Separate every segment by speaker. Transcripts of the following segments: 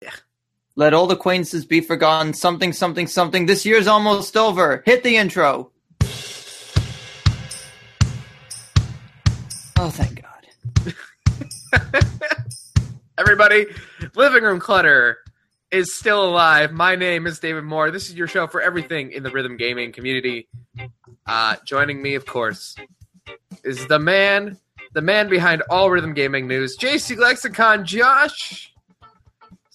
Speaker 1: Yeah.
Speaker 2: Let old acquaintances be forgotten. Something, something, something. This year's almost over. Hit the intro. Oh, thank God.
Speaker 1: Everybody, Living Room Clutter is still alive. My name is David Moore. This is your show for everything in the rhythm gaming community. Uh, joining me, of course, is the man, the man behind all rhythm gaming news, JC Lexicon, Josh.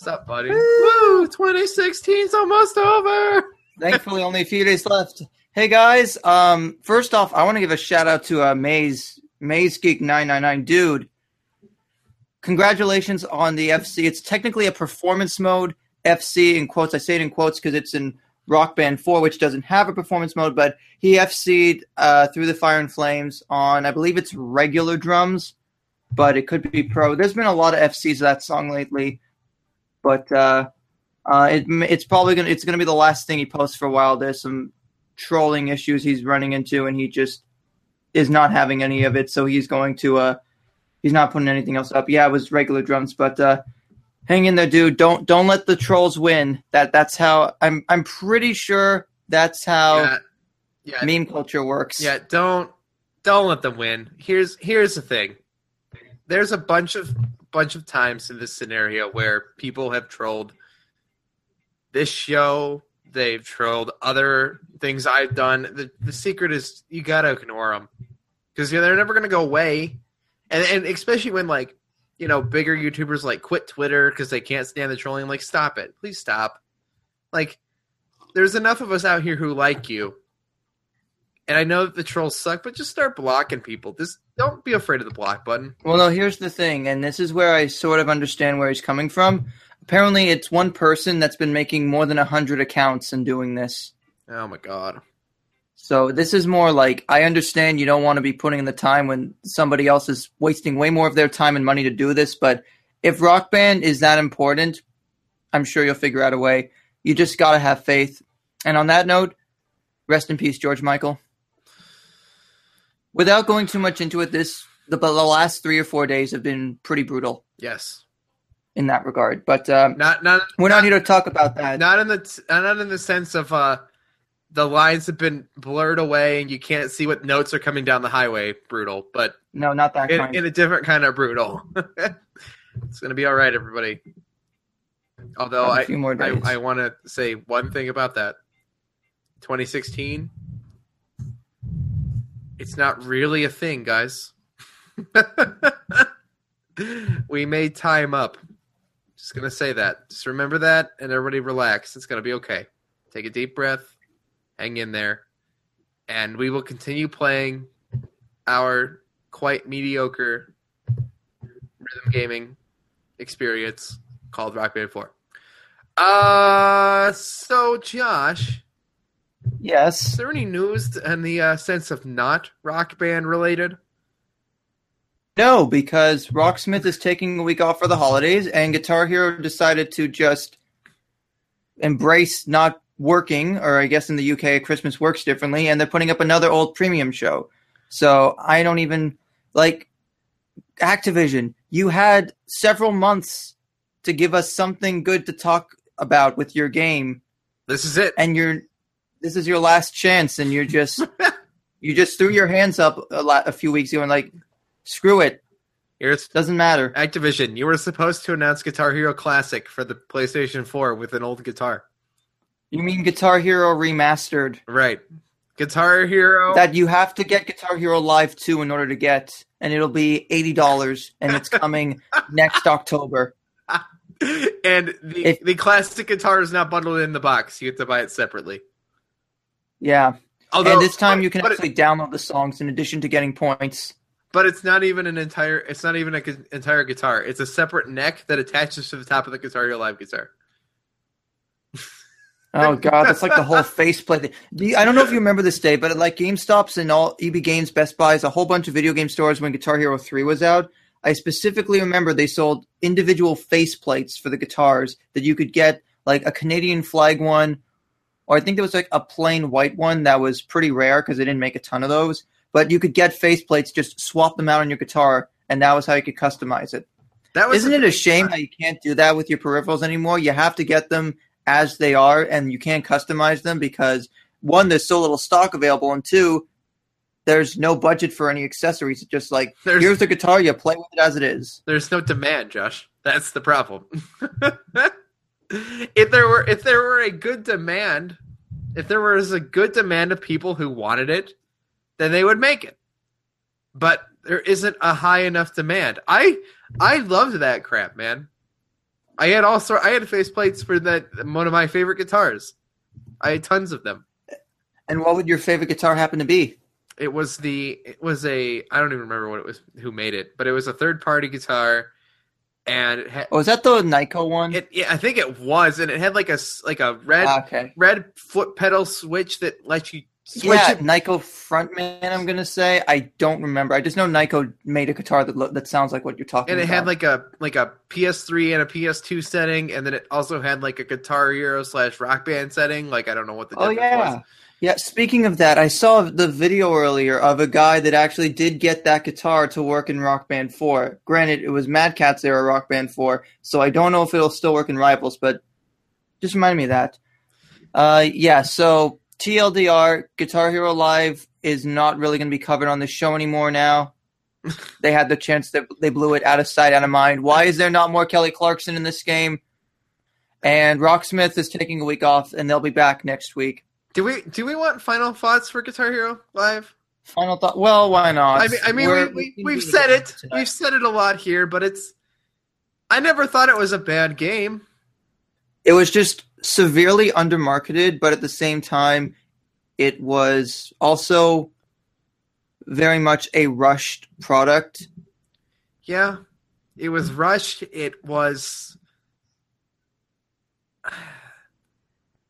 Speaker 1: What's up, buddy? Woo! 2016's almost over.
Speaker 2: Thankfully, only a few days left. Hey guys, um, first off, I want to give a shout out to uh, Maze Maze Geek nine nine nine, dude. Congratulations on the FC. It's technically a performance mode FC in quotes. I say it in quotes because it's in Rock Band 4, which doesn't have a performance mode, but he FC'd uh, through the fire and flames on, I believe it's regular drums, but it could be pro. There's been a lot of FCs of that song lately, but uh, uh, it, it's probably gonna it's gonna be the last thing he posts for a while. There's some trolling issues he's running into, and he just is not having any of it. So he's going to uh, he's not putting anything else up. Yeah, it was regular drums, but uh, hang in there, dude. Don't don't let the trolls win. That that's how I'm I'm pretty sure that's how
Speaker 1: Yeah, yeah,
Speaker 2: meme culture works.
Speaker 1: yeah. Don't don't let them win. Here's here's the thing. There's a bunch of bunch of times in this scenario where people have trolled this show. They've trolled other things I've done. The the secret is you gotta ignore them because they're never gonna go away. And and especially when like you know bigger YouTubers like quit Twitter because they can't stand the trolling. Like stop it, please stop. Like there's enough of us out here who like you. And I know that the trolls suck, but just start blocking people. Just don't be afraid of the block button.
Speaker 2: Well, no, here's the thing, and this is where I sort of understand where he's coming from. Apparently, it's one person that's been making more than a hundred accounts and doing this.
Speaker 1: Oh my god.
Speaker 2: So this is more like I understand you don't want to be putting in the time when somebody else is wasting way more of their time and money to do this, but if Rock Band is that important, I'm sure you'll figure out a way. You just gotta have faith. And on that note, rest in peace, George Michael. Without going too much into it, this the, the last three or four days have been pretty brutal
Speaker 1: Yes.
Speaker 2: in that regard. But um,
Speaker 1: Not not
Speaker 2: we're not here to talk about that.
Speaker 1: not in the not in the sense of uh the lines have been blurred away and you can't see what notes are coming down the highway. Brutal, but
Speaker 2: no, not that
Speaker 1: in,
Speaker 2: kind.
Speaker 1: in a different kind of brutal. it's gonna be all right, everybody. Although I I. I want to say one thing about that. 2016. It's not really a thing, guys. we made time up. Just gonna say that. Just remember that, and everybody relax. It's gonna be okay. Take a deep breath, hang in there, and we will continue playing our quite mediocre rhythm gaming experience called Rock Band 4. Uh, so Josh,
Speaker 2: yes.
Speaker 1: is there any news in the uh, sense of not Rock Band related?
Speaker 2: No, because Rocksmith is taking a week off for the holidays, and Guitar Hero decided to just embrace not working, or I guess in the UK, Christmas works differently, and they're putting up another old premium show. So I don't even like Activision. You had several months to give us something good to talk about with your game,
Speaker 1: This is it.
Speaker 2: and you're this is your last chance, and you're just you just threw your hands up a, lot, a few weeks ago and like screw it,
Speaker 1: Here's
Speaker 2: doesn't matter.
Speaker 1: Activision. You were supposed to announce Guitar Hero Classic for the PlayStation 4 with an old guitar.
Speaker 2: You mean Guitar Hero Remastered?
Speaker 1: Right. Guitar Hero.
Speaker 2: That you have to get Guitar Hero Live 2 in order to get, and it'll be $80, and it's coming next October.
Speaker 1: and the,
Speaker 2: If-
Speaker 1: the classic guitar is not bundled in the box. You have to buy it separately.
Speaker 2: Yeah.
Speaker 1: Although,
Speaker 2: and this time
Speaker 1: but-
Speaker 2: you can actually download the songs in addition to getting points.
Speaker 1: but it's not even an entire. It's not even an gu- entire guitar. It's a separate neck that attaches to the top of the Guitar Hero Live guitar.
Speaker 2: Oh god, that's like the whole faceplate thing. Do I don't know if you remember this day, but at like GameStops and all EB Games, Best Buys, a whole bunch of video game stores when Guitar Hero 3 was out, I specifically remember they sold individual faceplates for the guitars that you could get like a Canadian flag one, or I think there was like a plain white one that was pretty rare because they didn't make a ton of those. But you could get faceplates, just swap them out on your guitar, and that was how you could customize it.
Speaker 1: That was
Speaker 2: Isn't it a shame that you can't do that with your peripherals anymore? You have to get them as they are, and you can't customize them because one, there's so little stock available, and two, there's no budget for any accessories. It's just like
Speaker 1: There's-
Speaker 2: here's the guitar, you play with it as it is.
Speaker 1: There's no demand, Josh. That's the problem. if there were if there were a good demand, if there was a good demand of people who wanted it, then they would make it. But there isn't a high enough demand. I I loved that crap, man. I had all sort I had faceplates for that one of my favorite guitars. I had tons of them.
Speaker 2: And what would your favorite guitar happen to be?
Speaker 1: It was the it was a I don't even remember what it was who made it, but it was a third party guitar and it had
Speaker 2: Oh, is that the Nyko one?
Speaker 1: It, yeah, I think it was, and it had like a like a red
Speaker 2: Ah, okay.
Speaker 1: red foot pedal switch that lets you switch
Speaker 2: Yeah,
Speaker 1: it.
Speaker 2: Nyko frontman. I'm gonna say I don't remember. I just know Nyko made a guitar that lo- that sounds like what you're talking about.
Speaker 1: And it
Speaker 2: about.
Speaker 1: had like a like a PS3 and a PS2 setting, and then it also had like a Guitar Hero slash Rock Band setting. Like I don't know what the
Speaker 2: Oh yeah.
Speaker 1: was.
Speaker 2: Yeah, speaking of that, I saw the video earlier of a guy that actually did get that guitar to work in Rock Band 4. Granted, it was Mad Catz era Rock Band 4, so I don't know if it'll still work in Rivals, but just remind me of that. Uh, yeah, so TLDR, Guitar Hero Live is not really going to be covered on the show anymore now. they had the chance that they blew it out of sight, out of mind. Why is there not more Kelly Clarkson in this game? And Rocksmith is taking a week off, and they'll be back next week.
Speaker 1: Do we do we want final thoughts for Guitar Hero Live?
Speaker 2: Final thought. Well, why not?
Speaker 1: I mean, I mean,
Speaker 2: We're-
Speaker 1: we, we
Speaker 2: can
Speaker 1: we've said it.
Speaker 2: tonight.
Speaker 1: We've said it a lot here, but it's. I never thought it was a bad game.
Speaker 2: It was just severely undermarketed, but at the same time, it was also very much a rushed product.
Speaker 1: Yeah, it was rushed. It was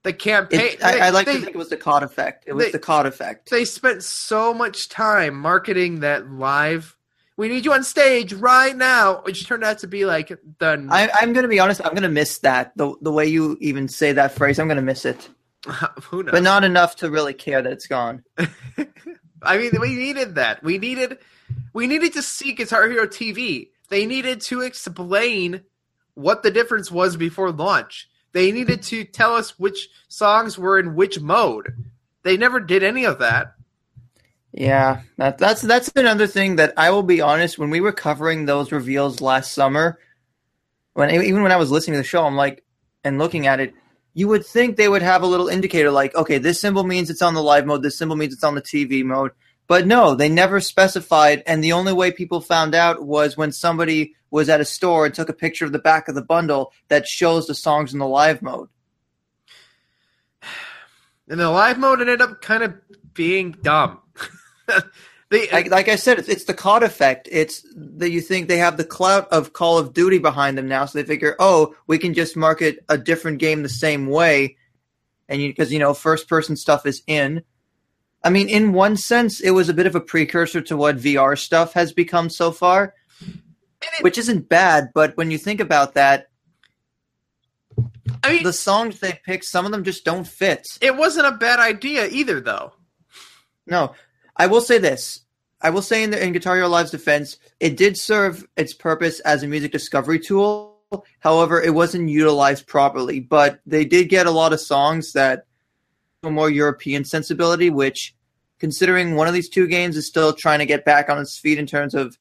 Speaker 1: the campaign.
Speaker 2: It, I,
Speaker 1: they-
Speaker 2: I like
Speaker 1: they,
Speaker 2: to think it was the COD effect. It was
Speaker 1: they-
Speaker 2: the COD effect.
Speaker 1: they spent so much time marketing that live. We need you on stage right now, which turned out to be like the.
Speaker 2: I, I'm going to be honest. I'm going to miss that. The the way you even say that phrase, I'm going to miss it,
Speaker 1: who knows?
Speaker 2: but not enough to really care that it's gone.
Speaker 1: I mean, we needed that. We needed, we needed to see Guitar Hero TV. They needed to explain what the difference was before launch. They needed to tell us which songs were in which mode. They never did any of that.
Speaker 2: Yeah, that, that's that's another thing that I will be honest. When we were covering those reveals last summer, when even when I was listening to the show, I'm like, and looking at it, you would think they would have a little indicator like, okay, this symbol means it's on the live mode, this symbol means it's on the TV mode. But no, they never specified, and the only way people found out was when somebody was at a store and took a picture of the back of the bundle that shows the songs in the live mode.
Speaker 1: And the live mode ended up kind of being dumb. they,
Speaker 2: like, like I said, it's, it's the COD effect. It's that you think they have the clout of Call of Duty behind them now, so they figure, oh, we can just market a different game the same way, and because you, know first person stuff is in. I mean, in one sense, it was a bit of a precursor to what VR stuff has become so far, which isn't bad. But when you think about that,
Speaker 1: I mean,
Speaker 2: the songs they pick, some of them just don't fit.
Speaker 1: it wasn't a bad idea either, though.
Speaker 2: No, I will say this. I will say in, the, in Guitar Hero Live's defense, it did serve its purpose as a music discovery tool. However, it wasn't utilized properly. But they did get a lot of songs that a more European sensibility, which, considering one of these two games is still trying to get back on its feet in terms of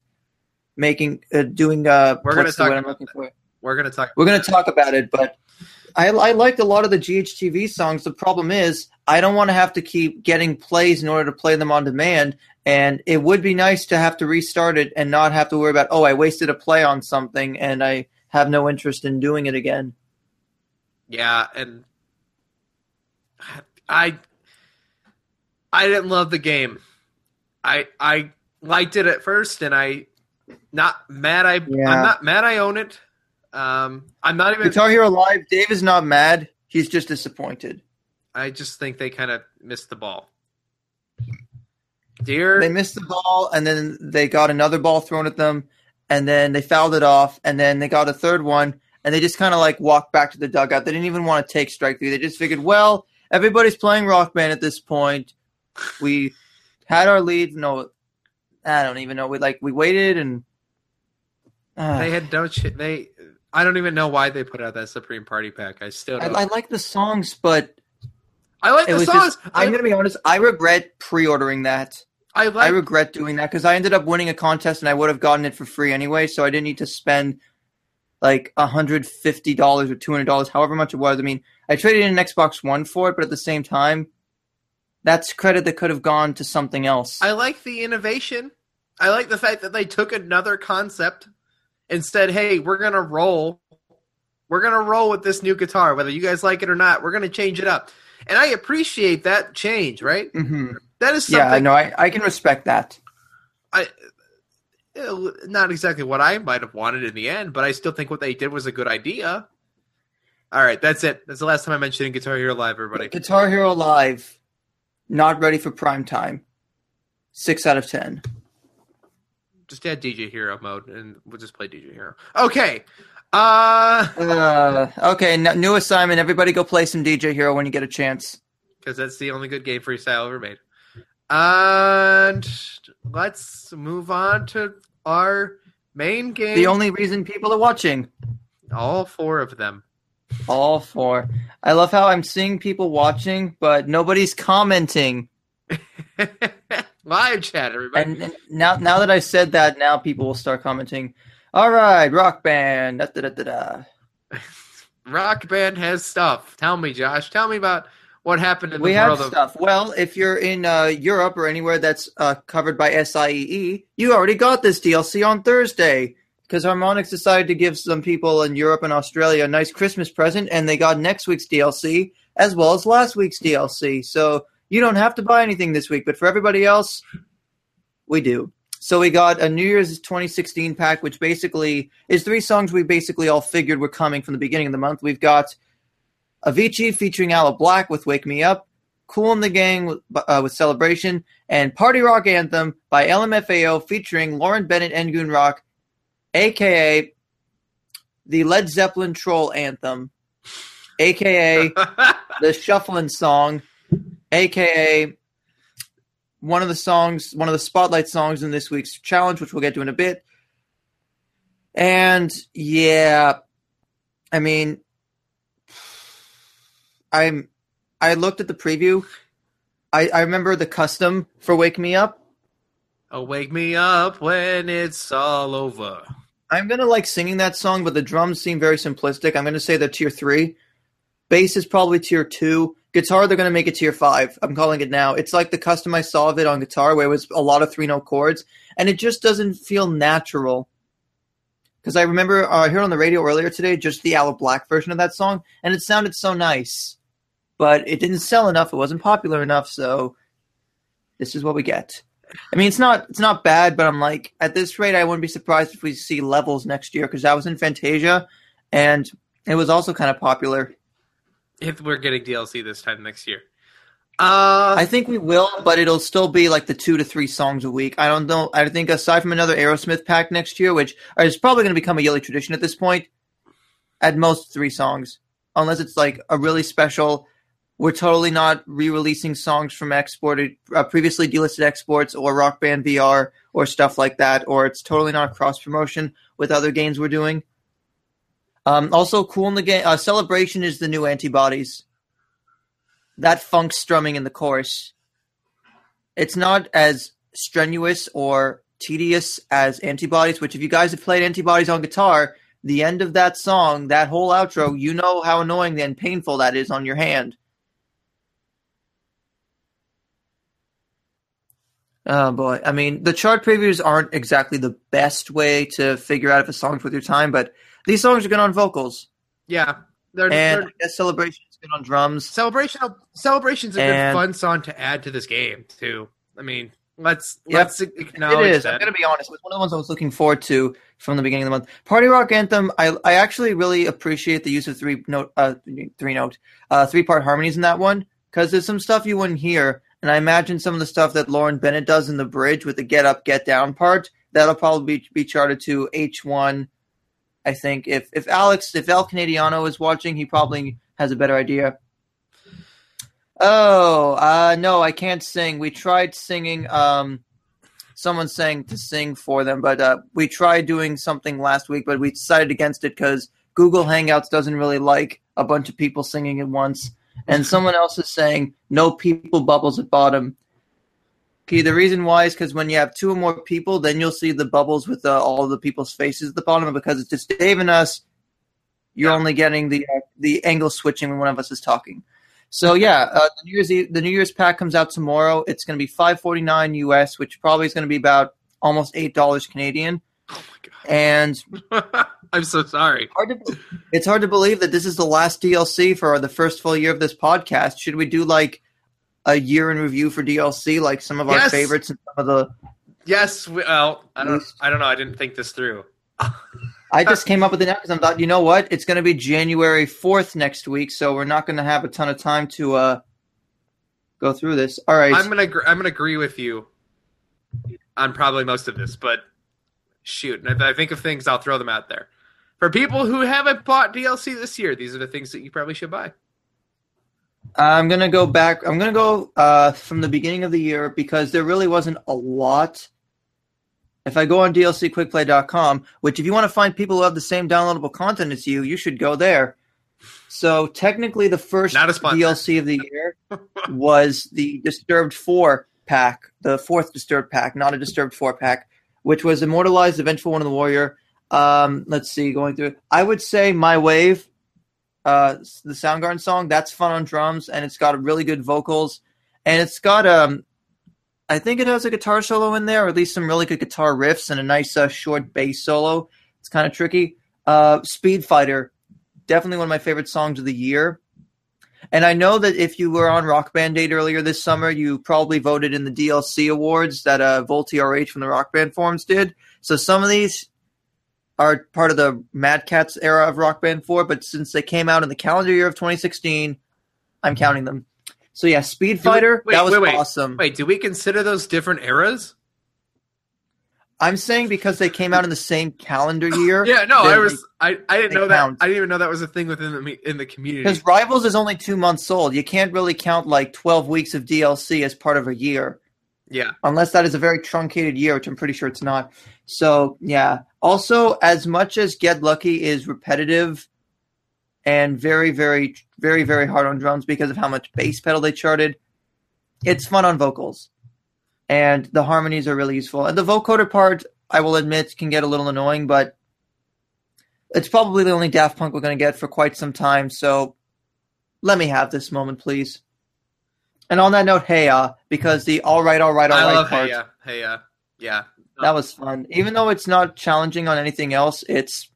Speaker 2: making, uh, doing. Uh,
Speaker 1: We're gonna talk about
Speaker 2: looking for?
Speaker 1: We're gonna talk.
Speaker 2: We're going to talk about it, but I, I liked a lot of the GHTV songs. The problem is, I don't want to have to keep getting plays in order to play them on demand. And it would be nice to have to restart it and not have to worry about, oh, I wasted a play on something and I have no interest in doing it again.
Speaker 1: Yeah, and I I didn't love the game. I I liked it at first, and I not mad. I
Speaker 2: Yeah.
Speaker 1: I'm not mad. I own it. Um, I'm not even.
Speaker 2: Guitar Hero Live, Dave is not mad. He's just disappointed.
Speaker 1: I just think they kind of missed the ball. Dear,
Speaker 2: They missed the ball and then they got another ball thrown at them and then they fouled it off and then they got a third one and they just kind of like walked back to the dugout. They didn't even want to take strike three. They just figured, well, everybody's playing rock band at this point. We had our lead. No, I don't even know. We like we waited and Uh,
Speaker 1: They had no. Ch- they. I don't even know why they put out that Supreme Party Pack. I still
Speaker 2: I,
Speaker 1: don't.
Speaker 2: I like the songs, but
Speaker 1: I like the songs.
Speaker 2: just. I'm gonna be honest. I regret pre-ordering that.
Speaker 1: I
Speaker 2: I regret doing that because I ended up winning a contest and I would have gotten it for free anyway, so I didn't need to spend like hundred fifty dollars or two hundred dollars, however much it was. I mean, I traded in an Xbox One for it, but at the same time, that's credit that could have gone to something else.
Speaker 1: I like the innovation. I like the fact that they took another concept and said, "Hey, we're gonna roll. We're gonna roll with this new guitar, whether you guys like it or not. We're gonna change it up." And I appreciate that change. Right?
Speaker 2: hmm
Speaker 1: That is
Speaker 2: Yeah, no, I, know, I can respect that.
Speaker 1: I, uh, not exactly what I might have wanted in the end, but I still think what they did was a good idea. All right, that's it. That's the last time I mentioned Guitar Hero Live, everybody.
Speaker 2: Guitar Hero Live, not ready for prime time. Six out of ten.
Speaker 1: Just add DJ Hero mode, and we'll just play DJ Hero. Okay. Uh,
Speaker 2: Uh, okay, n- new assignment. Everybody go play some DJ Hero when you get a chance.
Speaker 1: because that's the only good game freestyle ever made. And let's move on to our main game.
Speaker 2: The only reason people are watching.
Speaker 1: all four of them.
Speaker 2: All four. I love how I'm seeing people watching, but nobody's commenting.
Speaker 1: Live chat, everybody.
Speaker 2: And, and now, now that I said that, now people will start commenting. All right, rock band. Da, da, da, da, da.
Speaker 1: Rock Band has stuff. Tell me, Josh. Tell me about what happened in
Speaker 2: We
Speaker 1: the
Speaker 2: have
Speaker 1: world of.
Speaker 2: stuff. Well, if you're in uh, Europe or anywhere that's uh, covered by SIEE, you already got this DLC on Thursday because Harmonix decided to give some people in Europe and Australia a nice Christmas present, and they got next week's DLC as well as last week's DLC. So you don't have to buy anything this week, but for everybody else, we do. So we got a New Year's 2016 pack, which basically is three songs we basically all figured were coming from the beginning of the month. We've got Avicii featuring Aloe Blacc with "Wake Me Up," "Cool in the Gang" with, uh, with "Celebration," and "Party Rock Anthem" by LMFAO featuring Lauren Bennett and GoonRock, aka the Led Zeppelin Troll Anthem, aka the Shuffling Song, aka one of the songs, one of the spotlight songs in this week's challenge, which we'll get to in a bit. And yeah, I mean, I'm I looked at the preview. I, I remember the custom for Wake Me Up.
Speaker 1: oh, wake me up when it's all over.
Speaker 2: I'm gonna like singing that song, but the drums seem very simplistic. I'm gonna say they're tier three. Bass is probably tier two. Guitar, they're gonna make it tier five. I'm calling it now. It's like the custom I saw of it on guitar, where it was a lot of three note chords, and it just doesn't feel natural. Because I remember uh, I heard on the radio earlier today just the Aloe Blacc version of that song, and it sounded so nice, but it didn't sell enough. It wasn't popular enough, so this is what we get. I mean, it's not it's not bad, but I'm like at this rate, I wouldn't be surprised if we see levels next year because that was in Fantasia, and it was also kind of popular.
Speaker 1: If we're getting DLC this time next year. Uh,
Speaker 2: I think we will, but it'll still be like the two to three songs a week. I don't know. I think aside from another Aerosmith pack next year, which is probably going to become a yearly tradition at this point, at most three songs, unless it's like a really special. We're totally not re-releasing songs from exported, uh, previously delisted exports, or Rock Band VR, or stuff like that, or it's totally not cross promotion with other games we're doing. Um, also, cool in the game. Uh, Celebration is the new antibodies that funk strumming in the chorus. It's not as strenuous or tedious as Antibodies, which if you guys have played Antibodies on guitar, the end of that song, that whole outro, you know how annoying and painful that is on your hand. Oh boy. I mean, the chart previews aren't exactly the best way to figure out if a song's worth your time, but these songs are good on vocals.
Speaker 1: yeah, they're,
Speaker 2: And
Speaker 1: they're
Speaker 2: I guess Celebration good on drums.
Speaker 1: celebration. Celebration's a
Speaker 2: And-
Speaker 1: good fun song to add to this game too. I mean, let's
Speaker 2: Yep.
Speaker 1: let's acknowledge
Speaker 2: it is.
Speaker 1: that.
Speaker 2: I'm gonna be honest. It was one of the ones I was looking forward to from the beginning of the month. Party Rock Anthem. I I actually really appreciate the use of three note, uh, three note, uh, three part harmonies in that one because there's some stuff you wouldn't hear, and I imagine some of the stuff that Lauren Bennett does in the bridge with the get up, get down part that'll probably be, be charted to H one. I think if if Alex if El Canadiano is watching, he probably has a better idea. Oh, uh, no, I can't sing. We tried singing um, someone's saying to sing for them, but uh, we tried doing something last week, but we decided against it because Google Hangouts doesn't really like a bunch of people singing at once. And someone else is saying no people bubbles at bottom. Okay, the reason why is because when you have two or more people, then you'll see the bubbles with uh, all the people's faces at the bottom. Because it's just Dave and us, you're
Speaker 1: Yeah.
Speaker 2: only getting the uh, the angle switching when one of us is talking. So yeah, uh, the New Year's Eve, the New Year's pack comes out tomorrow. It's going to be five forty nine US, which probably is going to be about almost eight dollars Canadian.
Speaker 1: Oh
Speaker 2: And
Speaker 1: my god. I'm so sorry.
Speaker 2: hard to, it's hard to believe that this is the last DLC for the first full year of this podcast. Should we do like a year in review for DLC, like some of our
Speaker 1: Yes.
Speaker 2: favorites and some of the?
Speaker 1: Yes, we- well, I don't I don't know. I didn't think this through.
Speaker 2: I just came up with it now because I thought, you know what? It's going to be January fourth next week, so we're not going to have a ton of time to uh go through this. All right,
Speaker 1: I'm gonna I'm gonna agree with you on probably most of this, but shoot, and if I think of things, I'll throw them out there. For people who haven't bought DLC this year, these are the things that you probably should buy.
Speaker 2: I'm gonna go back. I'm gonna go uh, from the beginning of the year because there really wasn't a lot. If I go on DLCQuickPlay.com, which if you want to find people who have the same downloadable content as you, you should go there. So technically, the first. DLC of the year was the Disturbed Four pack, the fourth Disturbed pack, not a Disturbed Four pack, which was Immortalized, the Vengeful One of the Warrior. Um, let's see, going through. I would say My Wave uh, the Soundgarden song. That's fun on drums, and it's got really good vocals, and it's got um, I think it has a guitar solo in there, or at least some really good guitar riffs and a nice uh, short bass solo. It's kind of tricky. Uh, Speed Fighter, definitely one of my favorite songs of the year. And I know that if you were on Rock Band Date earlier this summer, you probably voted in the DLC awards that uh, Volty RH from the Rock Band forums did. So some of these are part of the Mad Catz era of Rock Band 4, but since they came out in the calendar year of 2016, I'm counting them. So yeah, Speed Fighter,
Speaker 1: wait,
Speaker 2: that was
Speaker 1: wait, wait.
Speaker 2: awesome.
Speaker 1: Wait, do we consider those different eras?
Speaker 2: I'm saying because they came out in the same calendar year.
Speaker 1: Yeah, no, I
Speaker 2: they-
Speaker 1: was I, I didn't
Speaker 2: they
Speaker 1: know that. I didn't even know that was a thing within the in the community.
Speaker 2: Because Rivals is only two months old. You can't really count like 12 weeks of DLC as part of a year.
Speaker 1: Yeah,
Speaker 2: unless that is a very truncated year, which I'm pretty sure it's not. So yeah. Also, as much as Get Lucky is repetitive and very, very, very, very hard on drums because of how much bass pedal they charted, it's fun on vocals, and the harmonies are really useful. And the vocoder part, I will admit, can get a little annoying, but it's probably the only Daft Punk we're going to get for quite some time. So let me have this moment, please. And on that note, hey, uh, because the all right, all right, all
Speaker 1: I
Speaker 2: right
Speaker 1: love
Speaker 2: part,
Speaker 1: Hey, yeah, hey, yeah, yeah.
Speaker 2: that was fun. Even though it's not challenging on anything else, it's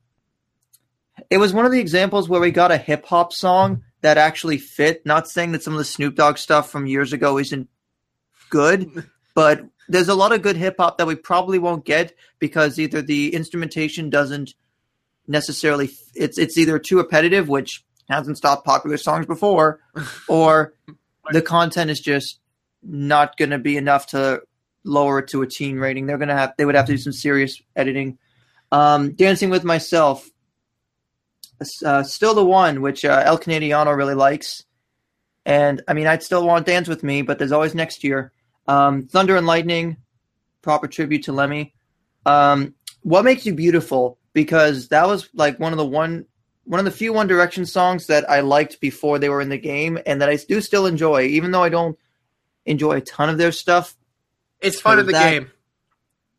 Speaker 2: it was one of the examples where we got a hip hop song that actually fit. Not saying that some of the Snoop Dogg stuff from years ago isn't good, but there's a lot of good hip hop that we probably won't get because either the instrumentation doesn't necessarily it's it's either too repetitive, which hasn't stopped popular songs before, or the content is just not going to be enough to lower it to a teen rating. They're going to have they would have to do some serious editing. Um, Dancing with Myself, uh, still the one which uh, El Canadiano really likes, and I mean I'd still want Dance with Me, but there's always next year. Um, Thunder and Lightning, proper tribute to Lemmy. Um, what makes you beautiful? Because that was like one of the one one of the few One Direction songs that I liked before they were in the game, and that I do still enjoy, even though I don't enjoy a ton of their stuff.
Speaker 1: It's fun in the
Speaker 2: that-
Speaker 1: game.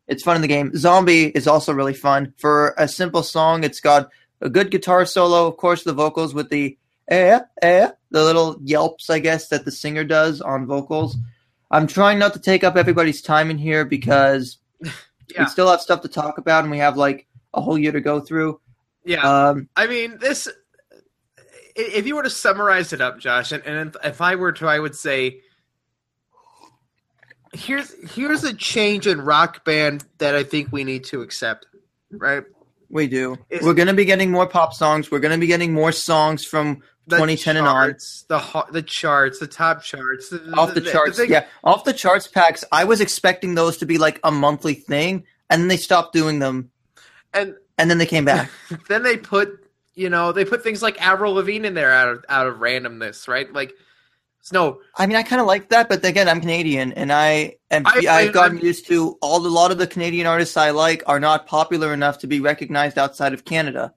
Speaker 2: It's fun in the game. Zombie is also really fun. For a simple song, it's got a good guitar solo, of course, the vocals with the eh, eh, the little yelps, I guess, that the singer does on vocals. I'm trying not to take up everybody's time in here because
Speaker 1: Yeah.
Speaker 2: we still have stuff to talk about and we have like a whole year to go through.
Speaker 1: Yeah,
Speaker 2: Um,
Speaker 1: I mean this. If you were to summarize it up, Josh, and, and if, I were to, I would say, here's here's a change in rock band that I think we need to accept. Right,
Speaker 2: we do.
Speaker 1: It's-
Speaker 2: We're going to be getting more pop songs. We're going to be getting more songs from
Speaker 1: the
Speaker 2: 2010 and on.
Speaker 1: the the charts, the top charts, the,
Speaker 2: off the charts.
Speaker 1: thing-
Speaker 2: yeah, off the charts packs. I was expecting those to be like a monthly thing, and they stopped doing them,
Speaker 1: and
Speaker 2: and then they came back.
Speaker 1: then they put you know they put things like Avril Lavigne in there out of out of randomness, right? Like No,
Speaker 2: I mean, I kind of like that, but again, I'm Canadian, and I am.
Speaker 1: I-
Speaker 2: I,
Speaker 1: I-
Speaker 2: have gotten
Speaker 1: I'm-
Speaker 2: used to all. A lot of the Canadian artists I like are not popular enough to be recognized outside of Canada.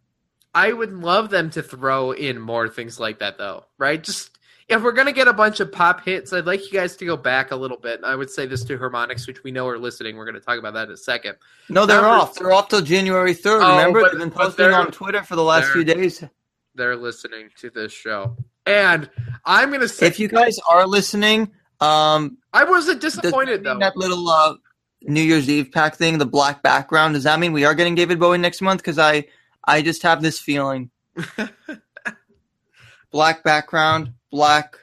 Speaker 1: I would love them to throw in more things like that, though. Right? Just if we're gonna get a bunch of pop hits, I'd like you guys to go back a little bit. I would say this to Harmonix, which we know are listening. We're gonna talk about that in a second.
Speaker 2: No, they're
Speaker 1: Numbers-
Speaker 2: off. They're off till January third.
Speaker 1: Oh,
Speaker 2: Remember,
Speaker 1: but-
Speaker 2: they've been posting on Twitter for the last few days.
Speaker 1: They're listening to this show, and I'm gonna say
Speaker 2: If you guys are listening, um,
Speaker 1: I wasn't disappointed
Speaker 2: that
Speaker 1: though.
Speaker 2: that little uh, New Year's Eve pack thing, the black background, does that mean we are getting David Bowie next month? Because I, I just have this feeling. black background, black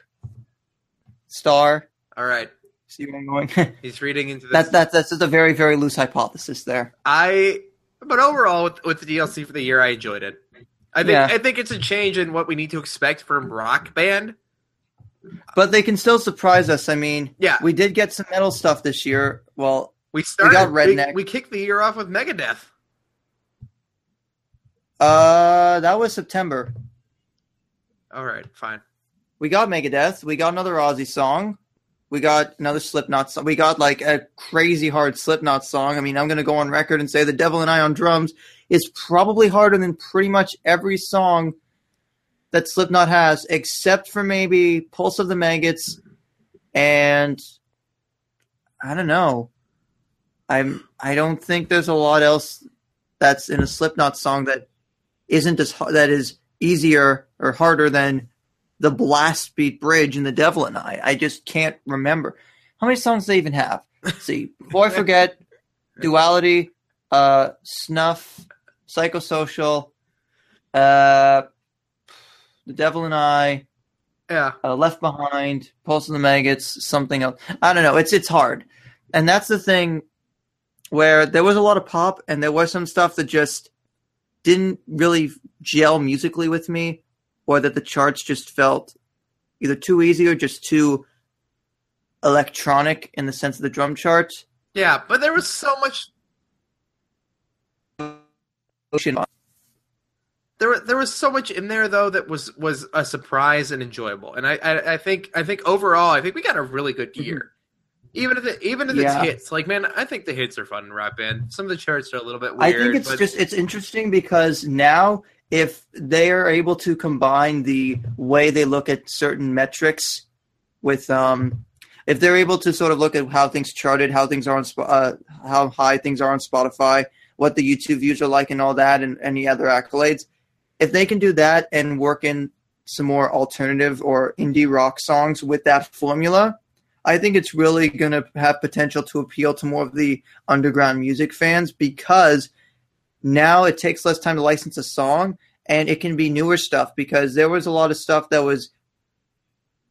Speaker 2: star.
Speaker 1: All right,
Speaker 2: See where I'm going?
Speaker 1: he's reading into this.
Speaker 2: That, that, that's just a very, very loose hypothesis there.
Speaker 1: I, but overall, with, with the DLC for the year, I enjoyed it. I think
Speaker 2: Yeah.
Speaker 1: I think it's a change in what we need to expect from Rock Band.
Speaker 2: But they can still surprise us. I mean,
Speaker 1: Yeah,
Speaker 2: we did get some metal stuff this year. Well,
Speaker 1: we started.
Speaker 2: got
Speaker 1: we,
Speaker 2: Redneck.
Speaker 1: we kicked the year off with Megadeth.
Speaker 2: uh, that was September.
Speaker 1: All right, fine.
Speaker 2: We got Megadeth. We got another Aussie song. We got another Slipknot song. We got like a crazy hard Slipknot song. I mean, I'm going to go on record and say The Devil and I on drums is probably harder than pretty much every song that Slipknot has, except for maybe Pulse of the Maggots and I don't know. I'm I don't think there's a lot else that's in a Slipknot song that isn't as that is easier or harder than the blast beat bridge and the devil and i. I just can't remember. How many songs do they even have? Let's see. Before i forget duality uh snuff psychosocial uh the devil and i
Speaker 1: Yeah,
Speaker 2: uh, left behind pulse of the maggots something else. I don't know. It's it's hard. And that's the thing where there was a lot of pop and there was some stuff that just didn't really gel musically with me or that the charts just felt either too easy or just too electronic in the sense of the drum charts
Speaker 1: yeah, but there was so much. There, there was so much in there though that was was a surprise and enjoyable, and I, I, I think I think overall I think we got a really good mm-hmm. year. Even if it, even if it's hits, like man, I think the hits are fun in Rock Band. Some of the charts are a little bit
Speaker 2: I think it's
Speaker 1: but
Speaker 2: just it's interesting because now if they are able to combine the way they look at certain metrics with um if they're able to sort of look at how things charted, how things are on uh, how high things are on Spotify, what the YouTube views are like, and all that, and any other accolades, if they can do that and work in some more alternative or indie rock songs with that formula, I think it's really going to have potential to appeal to more of the underground music fans because now it takes less time to license a song and it can be newer stuff because there was a lot of stuff that was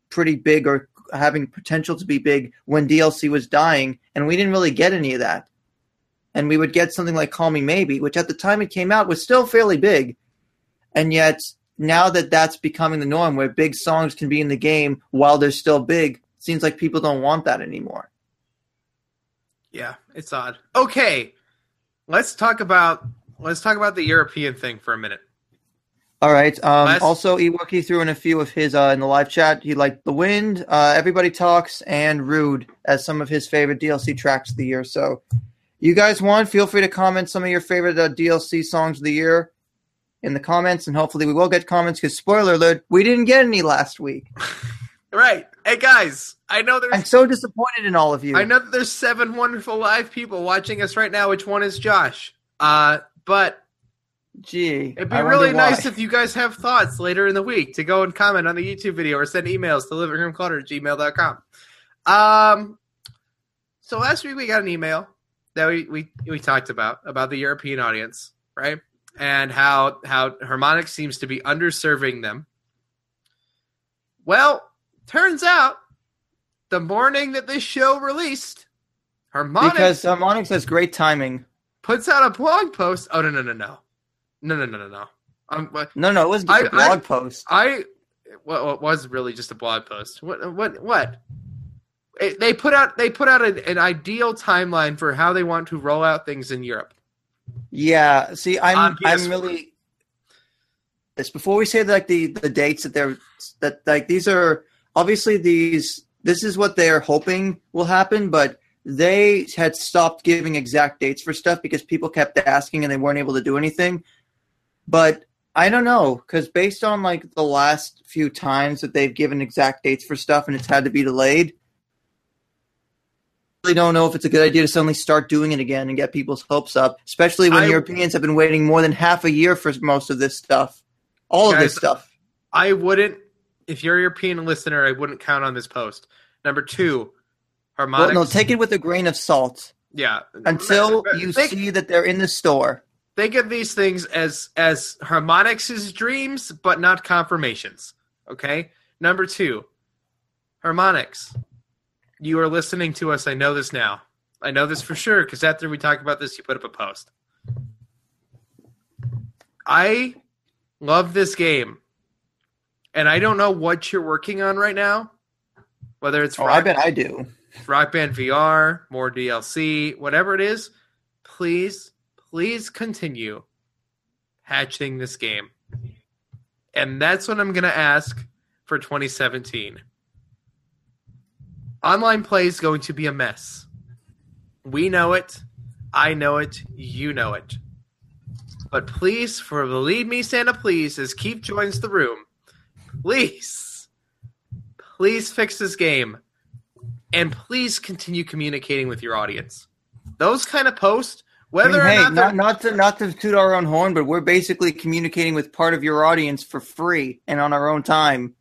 Speaker 2: pretty big or having potential to be big when DLC was dying and we didn't really get any of that. And we would get something like Call Me Maybe, which at the time it came out was still fairly big. And yet now that that's becoming the norm where big songs can be in the game while they're still big, seems like people don't want that anymore.
Speaker 1: yeah, it's odd. Okay, let's talk about let's talk about the European thing for a minute.
Speaker 2: All right. Um,
Speaker 1: Last-
Speaker 2: also, Ewok threw in a few of his uh, in the live chat. He liked The Wind, uh, Everybody Talks, and Rude as some of his favorite DLC tracks of the year. So, you guys want, feel free to comment some of your favorite uh, DLC songs of the year in the comments, and hopefully we will get comments because, spoiler alert, we didn't get any last week.
Speaker 1: Right. Hey guys, I know there's.
Speaker 2: I'm so disappointed in all of you.
Speaker 1: I know that there's seven wonderful live people watching us right now. Which one is Josh? Uh, but
Speaker 2: Gee.
Speaker 1: it'd be really
Speaker 2: why.
Speaker 1: nice if you guys have thoughts later in the week to go and comment on the YouTube video or send emails to livingroomclutter at gmail.com. Um, so last week we got an email that we, we, we talked about, about the European audience, right? And how, how Harmonic seems to be underserving them. Well, turns out the morning that this show released, Harmonic
Speaker 2: Because Harmonix has great timing.
Speaker 1: Puts out a blog post. Oh no no no no no no no no no. Um,
Speaker 2: No, no, it wasn't just a
Speaker 1: I-
Speaker 2: blog post.
Speaker 1: I what, what was really just a blog post. What what what? It, they put out they put out an, an ideal timeline for how they want to roll out things in Europe.
Speaker 2: Yeah, see, I'm
Speaker 1: On
Speaker 2: I'm really this before we say like the the dates that they're that like these are obviously these this is what they're hoping will happen, but they had stopped giving exact dates for stuff because people kept asking and they weren't able to do anything. But I don't know because based on like the last few times that they've given exact dates for stuff and it's had to be delayed, I really don't know if it's a good idea to suddenly start doing it again and get people's hopes up, especially when
Speaker 1: I-
Speaker 2: Europeans have been waiting more than half a year for most of this stuff, all of this stuff.
Speaker 1: I wouldn't, if you're a European listener, I wouldn't count on this post. Number two,
Speaker 2: Well, no, take it with a grain of salt
Speaker 1: yeah.
Speaker 2: until you
Speaker 1: think,
Speaker 2: see that they're in the store.
Speaker 1: think of these things as as Harmonix' dreams, but not confirmations. Okay. Number two, Harmonix. You are listening to us. I know this now. I know this for sure because after we talk about this, you put up a post. I love this game, and I don't know what you're working on right now. Whether it's
Speaker 2: Oh,
Speaker 1: rock,
Speaker 2: I bet I do.
Speaker 1: Rock Band VR, more DLC, whatever it is, please, please continue hatching this game. And that's what I'm going to ask for 2017. Online play is going to be a mess. We know it. I know it. You know it. But please, for believe me, Santa, please, as Keith joins the room, please, please fix this game and please continue communicating with your audience. Those kind of posts,
Speaker 2: I mean,
Speaker 1: whether
Speaker 2: hey,
Speaker 1: or not,
Speaker 2: not, not to not to toot our own horn, but we're basically communicating with part of your audience for free and on our own time.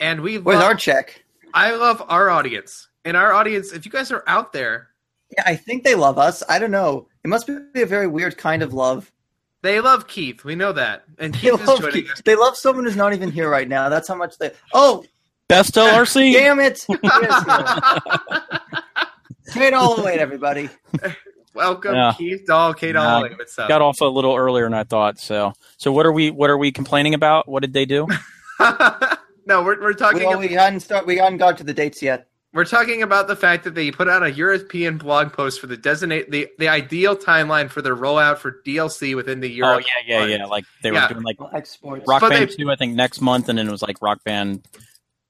Speaker 1: and we love,
Speaker 2: our check?
Speaker 1: I love our audience. And our audience, if you guys are out there,
Speaker 2: Yeah, I think they love us. I don't know. It must be a very weird kind of love.
Speaker 1: they love Keith. We know that. And
Speaker 2: They
Speaker 1: Keith is
Speaker 2: love,
Speaker 1: us.
Speaker 2: they love someone who's not even here right now. That's how much they. Oh,
Speaker 3: Best LRC.
Speaker 2: damn it! He is here. Kate Holloway, everybody.
Speaker 1: Welcome,
Speaker 3: Yeah.
Speaker 1: Keith Dahl, Kate
Speaker 3: Yeah.
Speaker 1: Holloway. What's up?
Speaker 3: Got off a little earlier than I thought. So, so what are we? What are we complaining about? What did they do?
Speaker 1: no, we're, we're talking
Speaker 2: We, we hadn't start. We hadn't got to the dates yet.
Speaker 1: We're talking about the fact that they put out a European blog post for the designate the, the ideal timeline for their rollout for DLC within the year.
Speaker 3: Oh
Speaker 1: Europe.
Speaker 3: yeah, yeah, yeah. Like they
Speaker 1: Yeah.
Speaker 3: were doing like
Speaker 2: Exports.
Speaker 3: Rock
Speaker 1: But
Speaker 3: Band
Speaker 1: they-
Speaker 3: two, I think next month, and then it was like Rock Band.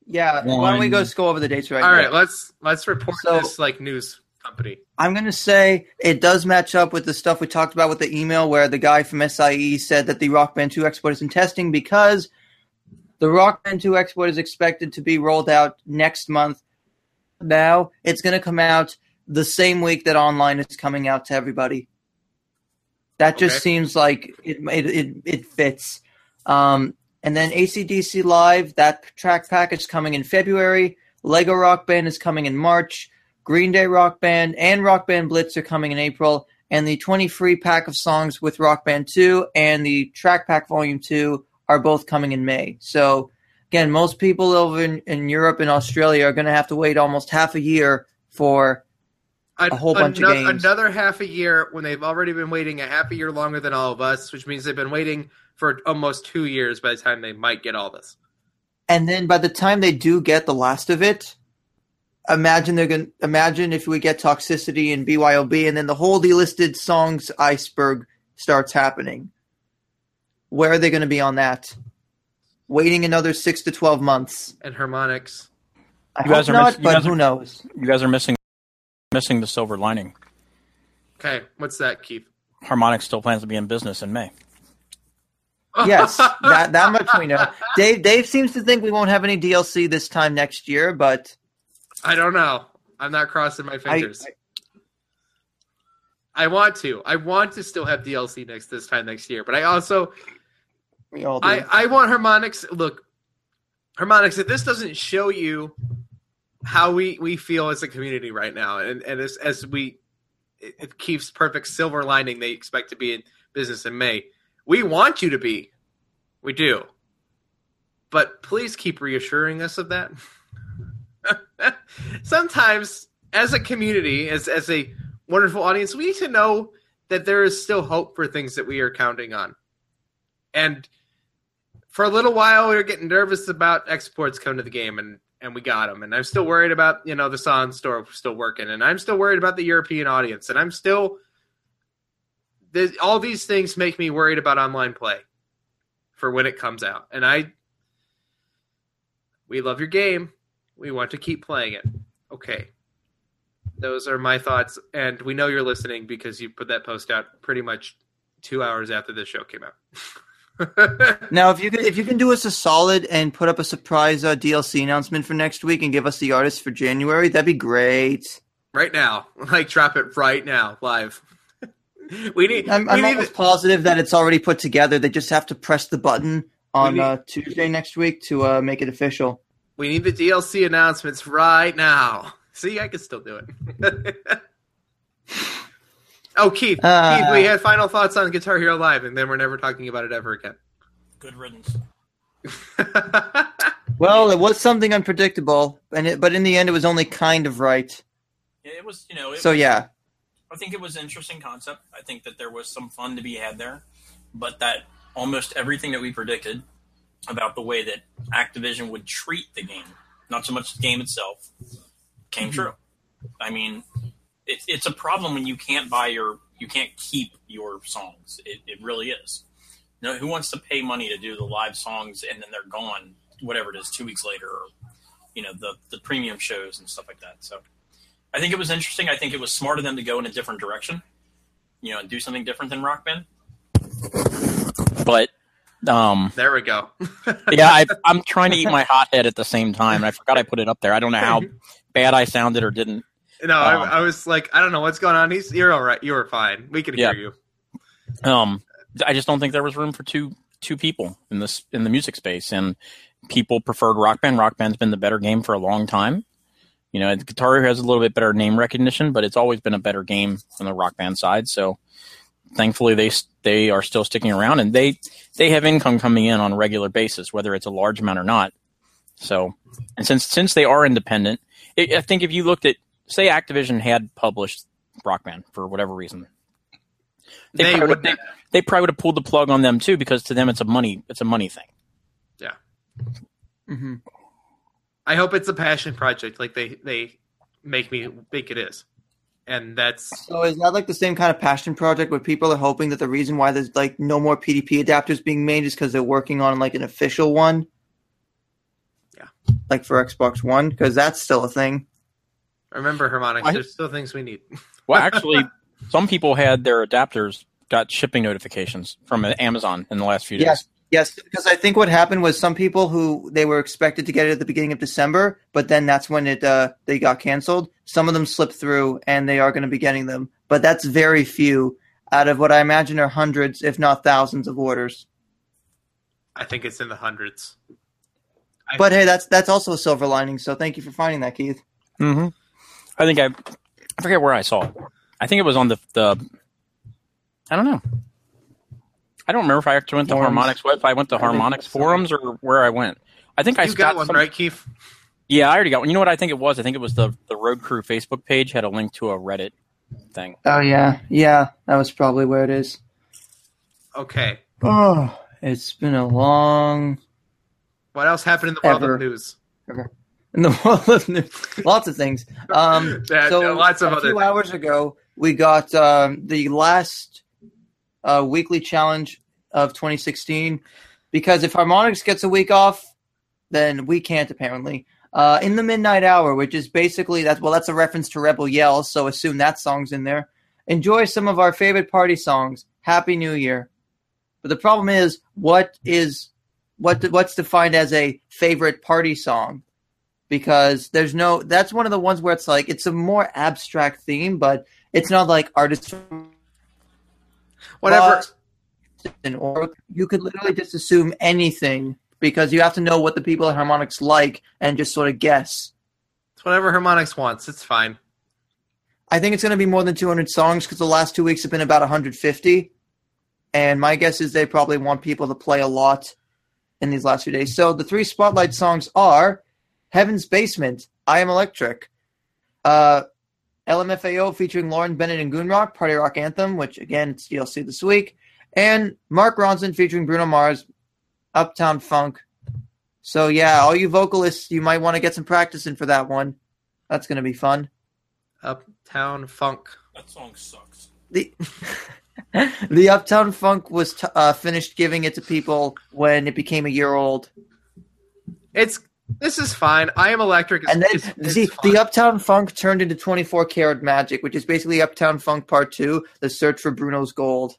Speaker 2: Yeah. Why don't we go just go over the dates right
Speaker 1: All
Speaker 2: now?
Speaker 1: right, let's let's report
Speaker 2: So-
Speaker 1: this like news company.
Speaker 2: I'm going to say it does match up with the stuff we talked about with the email where the guy from SIE said that the Rock Band 2 export is in testing because the Rock Band 2 export is expected to be rolled out next month. Now it's going to come out the same week that online is coming out to everybody. That just
Speaker 1: Okay.
Speaker 2: seems like it, it, it, it fits. Um, and then ACDC Live, that track pack is coming in February. Lego Rock Band is coming in March. Green Day Rock Band and Rock Band Blitz are coming in April, and the 20 free pack of songs with Rock Band 2 and the track pack volume 2 are both coming in May. So, again, most people over in, in Europe and Australia are going to have to wait almost half a year for.
Speaker 1: A,
Speaker 2: whole bunch of games.
Speaker 1: Another half a year when they've already been waiting a half a year longer than all of us, which means they've been waiting for almost two years by the time they might get all this.
Speaker 2: And then by the time they do get the last of it, imagine they're going to imagine if we get Toxicity and BYOB, and then the whole delisted songs iceberg starts happening. Where are they going to be on that? Waiting another six to 12 months.
Speaker 1: And Harmonix.
Speaker 2: I
Speaker 3: You guys
Speaker 2: hope
Speaker 3: are
Speaker 2: not,
Speaker 3: miss- you
Speaker 2: but
Speaker 3: guys
Speaker 2: who
Speaker 3: are-
Speaker 2: knows?
Speaker 3: You guys are missing missing the silver lining.
Speaker 1: Okay, what's that, Keith?
Speaker 3: Harmonix still plans to be in business in May.
Speaker 2: Yes, that that much we know. Dave Dave seems to think we won't have any DLC this time next year, but
Speaker 1: I don't know. I'm not crossing my
Speaker 2: I,
Speaker 1: fingers. I, want to. I want to still have DLC next this time next year, but I also
Speaker 2: we all do.
Speaker 1: I, I want Harmonix. Look, Harmonix. If this doesn't show you how we, we feel as a community right now, and, and as, as we it, it keeps perfect silver lining, they expect to be in business in May. We want you to be. We do. But please keep reassuring us of that. Sometimes, as a community, as as a wonderful audience, we need to know that there is still hope for things that we are counting on. And for a little while, we were getting nervous about exports coming to the game, and and we got them. And I'm still worried about you know the Son store still working, and I'm still worried about the European audience, and I'm still. All these things make me worried about online play for when it comes out, and I. We love your game. We want to keep playing it. Okay. Those are my thoughts, and we know you're listening because you put that post out pretty much two hours after the show came out.
Speaker 2: Now, if you can, if you can do us a solid and put up a surprise uh, DLC announcement for next week and give us the artists for January, that'd be great.
Speaker 1: right now, like drop it right now, live. We need.
Speaker 2: I'm,
Speaker 1: we
Speaker 2: I'm
Speaker 1: need
Speaker 2: almost positive that it's already put together. They just have to press the button on
Speaker 1: need-
Speaker 2: uh, Tuesday next week to uh, make it official.
Speaker 1: we need the DLC announcements right now. See, I can still do it. oh, Keith,
Speaker 2: Uh,
Speaker 1: Keith, we had final thoughts on Guitar Hero Live, and then we're never talking about it ever again.
Speaker 3: Good riddance.
Speaker 2: Well, it was something unpredictable, and it, but in the end, it was only kind of right.
Speaker 3: It was. You know. It
Speaker 2: So
Speaker 3: was-
Speaker 2: yeah,
Speaker 3: I think it was an interesting concept. I think that there was some fun to be had there, but that almost everything that we predicted about the way that Activision would treat the game, not so much the game itself, came mm-hmm. true. I mean, it, it's a problem when you can't buy your, you can't keep your songs. It, it really is. You know, who wants to pay money to do the live songs and then they're gone, whatever it is, two weeks later, or you know, the the premium shows and stuff like that. So. I think it was interesting. I think it was smart of them to go in a different direction, you know, and do something different than Rock Band. But um,
Speaker 1: there we go.
Speaker 3: yeah, I, I'm trying to eat my hot head at the same time, and I forgot I put it up there. I don't know how bad I sounded or didn't.
Speaker 1: No,
Speaker 3: Um,
Speaker 1: I, I was like, I don't know what's going on. He's, you're all right. You were fine. We can
Speaker 3: Yeah.
Speaker 1: hear you.
Speaker 3: Um, I just don't think there was room for two two people in this in the music space, and people preferred Rock Band. Rock Band's been the better game for a long time. You know, Guitar Hero has a little bit better name recognition, but it's always been a better game on the Rock Band side. So, thankfully, they they are still sticking around, and they they have income coming in on a regular basis, whether it's a large amount or not. So, and since since they are independent, I I think if you looked at say Activision had published Rock Band for whatever reason, they,
Speaker 1: They
Speaker 3: probably,
Speaker 1: would-
Speaker 3: would, they, they probably would have pulled the plug on them too because to them it's a money it's a money thing.
Speaker 2: Yeah hmm
Speaker 1: I hope it's a passion project, like they they make me think it is, and that's
Speaker 2: So is that like the same kind of passion project where people are hoping that the reason why there's like no more PDP adapters being made is because they're working on like an official one?
Speaker 1: Yeah.
Speaker 2: Like for Xbox One, because that's still a thing.
Speaker 1: remember Harmonix.
Speaker 3: I-
Speaker 1: There's still things we need.
Speaker 3: Well, actually, some people had their adapters got shipping notifications from Amazon in the last few days.
Speaker 2: Yes. Yes, because I think what happened was some people who they were expected to get it at the beginning of December, but then that's when it uh, they got canceled. Some of them slipped through, and they are going to be getting them, but that's very few out of what I imagine are hundreds, if not thousands, of orders.
Speaker 1: I think it's in the hundreds. I-
Speaker 2: But hey, that's that's also a silver lining. So thank you for finding that, Keith.
Speaker 3: hmm I think I, I forget where I saw it. I think it was on the the. I don't know. I don't remember if I actually went to
Speaker 2: Forums.
Speaker 3: Harmonix. What if I went to
Speaker 2: I think
Speaker 3: Harmonix forums or where I went? I think I
Speaker 1: you got one,
Speaker 3: some-
Speaker 1: right, Keith?
Speaker 3: Yeah, I already got one. You know what I think it was? I think it was the the Road Crew Facebook page had a link to a Reddit thing.
Speaker 2: Oh yeah, yeah, that was probably where it is.
Speaker 1: Okay.
Speaker 2: Oh, it's been a long
Speaker 1: What else happened in the world
Speaker 2: Ever.
Speaker 1: of news?
Speaker 2: in the world of news. Lots of things. Um,
Speaker 1: That-
Speaker 2: so
Speaker 1: lots of
Speaker 2: a
Speaker 1: other
Speaker 2: few
Speaker 1: things.
Speaker 2: hours ago, we got um, the last uh, weekly challenge of 2016. Because if Harmonix gets a week off, then we can't apparently. Uh, in the midnight hour, which is basically that's well, that's a reference to Rebel Yell, so assume that song's in there. Enjoy some of our favorite party songs. Happy New Year. But the problem is, what is what what's defined as a favorite party song? Because there's no that's one of the ones where it's like it's a more abstract theme, but it's not like artists
Speaker 1: Whatever.
Speaker 2: Or you could literally just assume anything because you have to know what the people at Harmonix like and just sort of guess.
Speaker 1: It's whatever Harmonix wants. It's fine.
Speaker 2: I think it's going to be more than 200 songs because the last two weeks have been about 150. And my guess is they probably want people to play a lot in these last few days. So the three spotlight songs are Heaven's Basement, I Am Electric, uh, LMFAO featuring Lauren Bennett and GoonRock, Party Rock Anthem, which again, it's DLC this week, and Mark Ronson featuring Bruno Mars, Uptown Funk. So yeah, all you vocalists, you might want to get some practice in for that one. That's going to be fun.
Speaker 1: Uptown Funk.
Speaker 3: That song sucks.
Speaker 2: the the Uptown Funk was t- uh, finished giving it to people when it became a year old.
Speaker 1: It's This is fine. I am electric. Is,
Speaker 2: And then
Speaker 1: is- is
Speaker 2: see
Speaker 1: fine.
Speaker 2: the Uptown Funk turned into 24 Karat Magic, which is basically Uptown Funk Part Two: The Search for Bruno's Gold,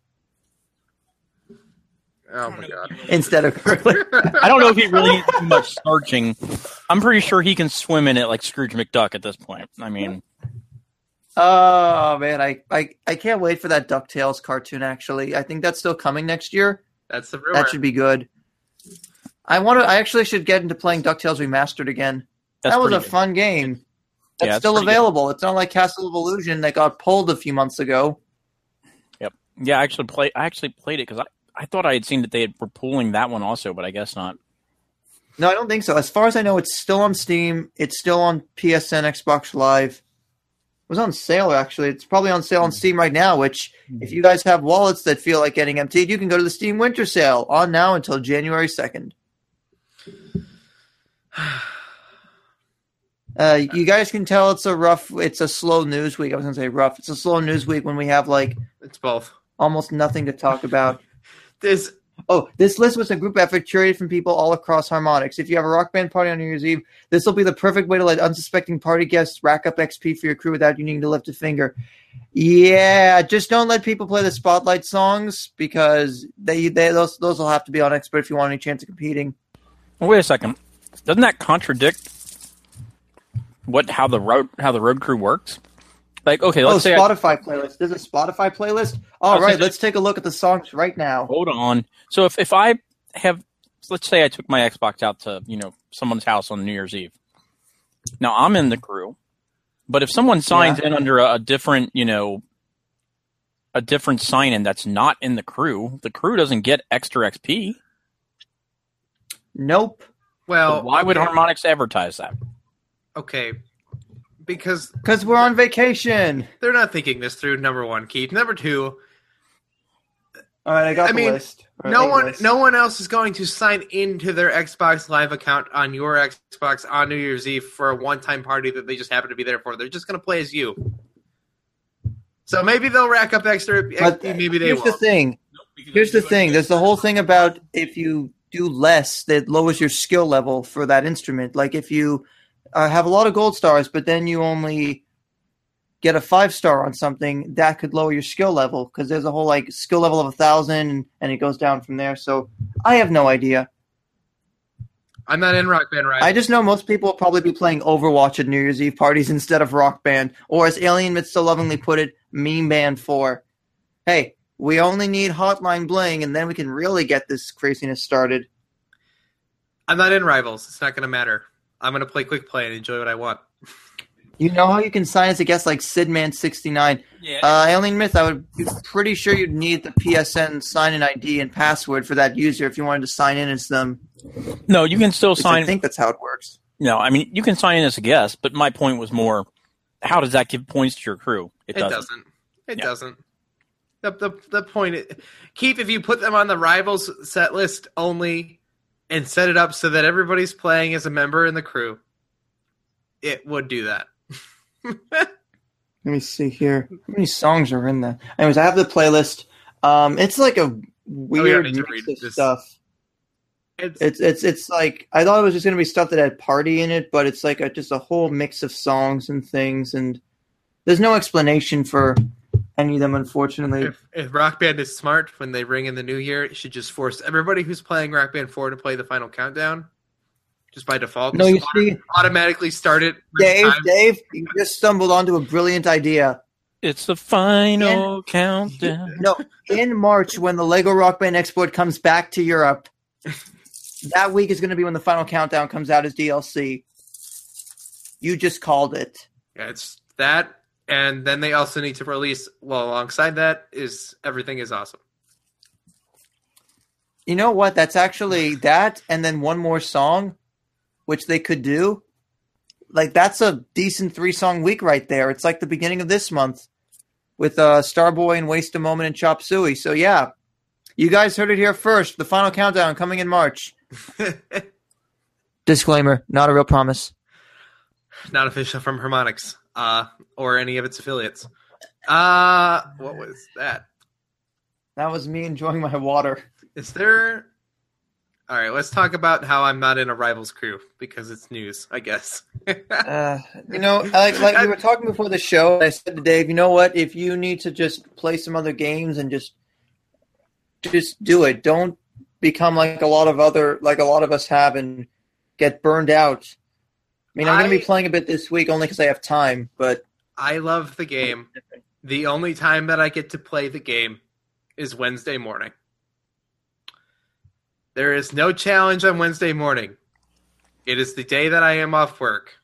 Speaker 1: oh my god.
Speaker 2: instead of Thriller.
Speaker 3: I don't know if he really needs too much searching. I'm pretty sure he can swim in it like Scrooge McDuck at this point. I mean,
Speaker 2: oh man, I, I I can't wait for that Ducktales cartoon. Actually, I think that's still coming next year.
Speaker 1: That's the rumor.
Speaker 2: That should be good. I want to. I actually should get into playing Ducktales Remastered again.
Speaker 3: that's
Speaker 2: that was a
Speaker 3: good.
Speaker 2: fun game. That's
Speaker 3: Yeah, it's
Speaker 2: still
Speaker 3: pretty good.
Speaker 2: available. It's not like Castle of Illusion that got pulled a few months ago. Yep.
Speaker 3: Yeah, I actually play. I actually played it because I, I thought I had seen that they had, were pulling that one also, but I guess not.
Speaker 2: No, I don't think so. As far as I know, it's still on Steam. It's still on PSN, Xbox Live. It was on sale actually. It's probably on sale on Steam right now. Which, if you guys have wallets that feel like getting emptied, you can go to the Steam Winter Sale on now until January second. Uh, you guys can tell it's a rough, it's a slow news week. I was gonna say rough. It's a slow news week when we have like
Speaker 1: It's both.
Speaker 2: almost nothing to talk about.
Speaker 1: This
Speaker 2: Oh, this list was a group effort curated from people all across Harmonix. If you have a rock band party on New Year's Eve, this will be the perfect way to let unsuspecting party guests rack up XP for your crew without you needing to lift a finger. Yeah, just don't let people play the spotlight songs because they, they those those will have to be on expert if you want any chance of competing.
Speaker 3: Wait a second. Doesn't that contradict what how the road how the road crew works? Like, okay, let's
Speaker 2: oh,
Speaker 3: say I,
Speaker 2: Spotify playlist. There's a Spotify playlist. All oh,
Speaker 3: I'll
Speaker 2: right, let's take a look at the songs right now.
Speaker 3: hold on. So if if I have, let's say I took my Xbox out to you know someone's house on New Year's Eve. Now I'm in the crew, but if someone signs in under a, a different you know a different sign in that's not in the crew, the crew doesn't get extra XP.
Speaker 2: Nope.
Speaker 1: well,
Speaker 3: So why would
Speaker 1: okay,
Speaker 3: Harmonix advertise that?
Speaker 1: Okay, because
Speaker 2: Because we're on vacation.
Speaker 1: they're not thinking this through. Number one, Keith. Number two,
Speaker 2: All right, I got
Speaker 1: I
Speaker 2: the
Speaker 1: mean,
Speaker 2: list. All right,
Speaker 1: no one,
Speaker 2: list.
Speaker 1: no one else is going to sign into their Xbox Live account on your Xbox on New Year's Eve for a one-time party that they just happen to be there for. They're just going to play as you. So maybe they'll rack up extra
Speaker 2: But
Speaker 1: Maybe they
Speaker 2: here's the
Speaker 1: won't.
Speaker 2: thing. Here's the thing. There's the whole thing about if you do less, that lowers your skill level for that instrument. Like if you uh, have a lot of gold stars, but then you only get a five star on something, that could lower your skill level because there's a whole like skill level of a thousand, and it goes down from there. So I have no idea.
Speaker 1: I'm not in Rock Band, right?
Speaker 2: I just know most people will probably be playing Overwatch at New Year's Eve parties instead of Rock Band, or as Alien Myth so lovingly put it, Meme Band 4. Hey, we only need Hotline Bling, and then we can really get this craziness started.
Speaker 1: I'm not in Rivals. It's not going to matter. I'm going to play Quick Play and enjoy what I want.
Speaker 2: You know how you can sign as a guest like Sidman69?
Speaker 3: Yeah.
Speaker 2: Uh, Alien Myth, I would be pretty sure you'd need the PSN sign in ID and password for that user if you wanted to sign in as them.
Speaker 3: no, you can still
Speaker 2: Which
Speaker 3: sign.
Speaker 2: I think that's how it works.
Speaker 3: No, I mean you can sign in as a guest, but my point was more, how does that give points to your crew?
Speaker 1: It
Speaker 3: doesn't.
Speaker 1: doesn't. It
Speaker 3: Yeah.
Speaker 1: doesn't. The, the the point is, keep if you put them on the rivals set list only and set it up so that everybody's playing as a member in the crew, it would do that.
Speaker 2: Let me see here. How many songs are in there? Anyways, I have the playlist. Um, it's like a weird
Speaker 1: to
Speaker 2: mix of
Speaker 1: this.
Speaker 2: stuff.
Speaker 1: It's,
Speaker 2: It's it's it's like I thought it was just gonna be stuff that had party in it, but it's like a, just a whole mix of songs and things, and there's no explanation for any of them, unfortunately.
Speaker 1: if, if Rock Band is smart when they ring in the new year, it should just force everybody who's playing Rock Band 4 to play the final countdown. Just by default.
Speaker 2: No, you
Speaker 1: Just
Speaker 2: see,
Speaker 1: automatically start it.
Speaker 2: Dave,
Speaker 1: time.
Speaker 2: Dave, you just stumbled onto a brilliant idea.
Speaker 3: It's the final countdown.
Speaker 2: No, in March when the Lego Rock Band export comes back to Europe, that week is going to be when the final countdown comes out as DLC. You just called it.
Speaker 1: Yeah, it's that, and then they also need to release. Well, alongside that is everything is awesome.
Speaker 2: You know what? That's actually that, and then one more song, which they could do. Like that's a decent three song week right there. It's like the beginning of this month with uh, Starboy and Waste a Moment and Chop Suey. So yeah, you guys heard it here first. The final countdown coming in March. Disclaimer: not a real promise.
Speaker 1: Not official from Harmonix, uh, or any of its affiliates. Uh, what was that?
Speaker 2: That was me enjoying my water.
Speaker 1: Is there? All right, let's talk about how I'm not in a rivals crew because it's news, I guess.
Speaker 2: Uh, you know, like, like we were talking before the show, I said to Dave, you know what? If you need to just play some other games and just just do it, don't become like a lot of other like a lot of us have and get burned out. I mean, I'm going to be playing a bit this week only because I have time, but
Speaker 1: I love the game. The only time that I get to play the game is Wednesday morning. There is no challenge on Wednesday morning. It is the day that I am off work.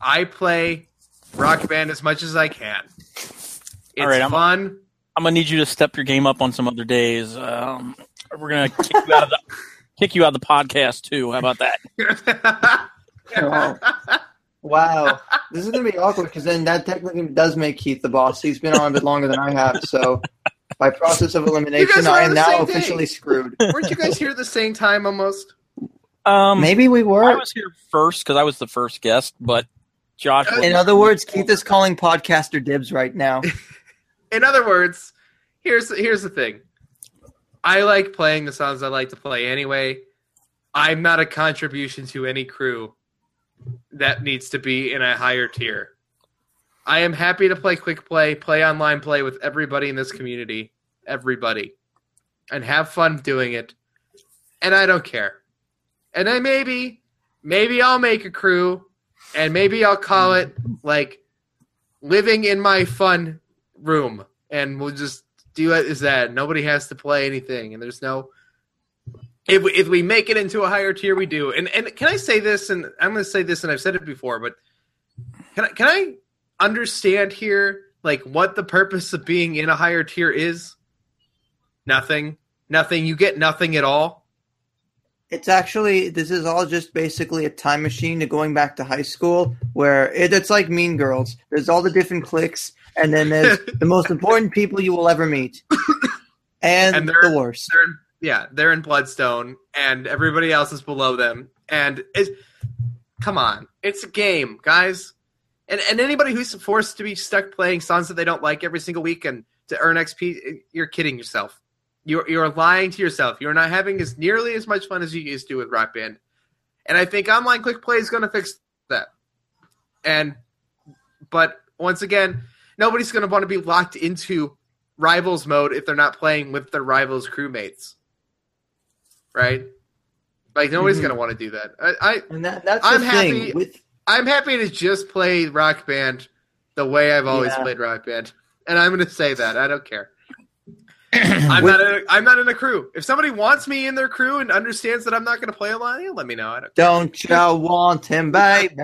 Speaker 1: I play Rock Band as much as I can. It's
Speaker 3: All right, I'm-
Speaker 1: fun.
Speaker 3: I'm gonna need you to step your game up on some other days. Um, we're gonna kick you out of the kick you out of the podcast too. How about that?
Speaker 2: Wow. wow, this is going to be awkward because then that technically does make Keith the boss. He's been on a bit longer than I have, so by process of elimination, I am now
Speaker 1: same day.
Speaker 2: officially screwed.
Speaker 1: Weren't you guys here at the same time almost?
Speaker 3: Um,
Speaker 2: Maybe we were.
Speaker 3: I was here first because I was the first guest, but Josh.
Speaker 1: Uh,
Speaker 2: In other words, Keith is calling podcaster dibs right now.
Speaker 1: In other words, here's here's the thing. I like playing the songs I like to play anyway. I'm not a contribution to any crew that needs to be in a higher tier. I am happy to play quick play, play online play with everybody in this community, everybody, and have fun doing it. And I don't care. And then maybe, maybe I'll make a crew, and maybe I'll call it like living in my fun room, and we'll just do it as that. Nobody has to play anything, and there's no. If we, if we make it into a higher tier, we do. And and can I say this? And I'm going to say this, and I've said it before, but can I can I understand here like what the purpose of being in a higher tier is? Nothing. Nothing. You get nothing at all.
Speaker 2: It's actually this is all just basically a time machine to going back to high school, where it, it's like Mean Girls. There's all the different cliques, and then there's the most important people you will ever meet, and,
Speaker 1: And they're-
Speaker 2: the worst.
Speaker 1: They're yeah, they're in Bloodstone, and everybody else is below them. And it's come on, it's a game, guys. And and anybody who's forced to be stuck playing songs that they don't like every single week and to earn XP, you're kidding yourself. You're you're lying to yourself. You're not having as nearly as much fun as you used to with Rock Band. And I think online quick play is going to fix that. And but once again, nobody's going to want to be locked into rivals mode if they're not playing with their rivals crewmates. Right? Like nobody's
Speaker 2: Mhm.
Speaker 1: going to want to do that. I, I
Speaker 2: And that, that's
Speaker 1: I'm
Speaker 2: the
Speaker 1: happy-
Speaker 2: thing with
Speaker 1: I'm happy to just play Rock Band the way I've always
Speaker 2: Yeah.
Speaker 1: played Rock Band, and I'm going to say that I don't care. I'm
Speaker 2: With-
Speaker 1: not. In a, I'm not in a crew. If somebody wants me in their crew and understands that I'm not going to play online, yeah, let me know. I don't.
Speaker 2: Don't you want him, baby?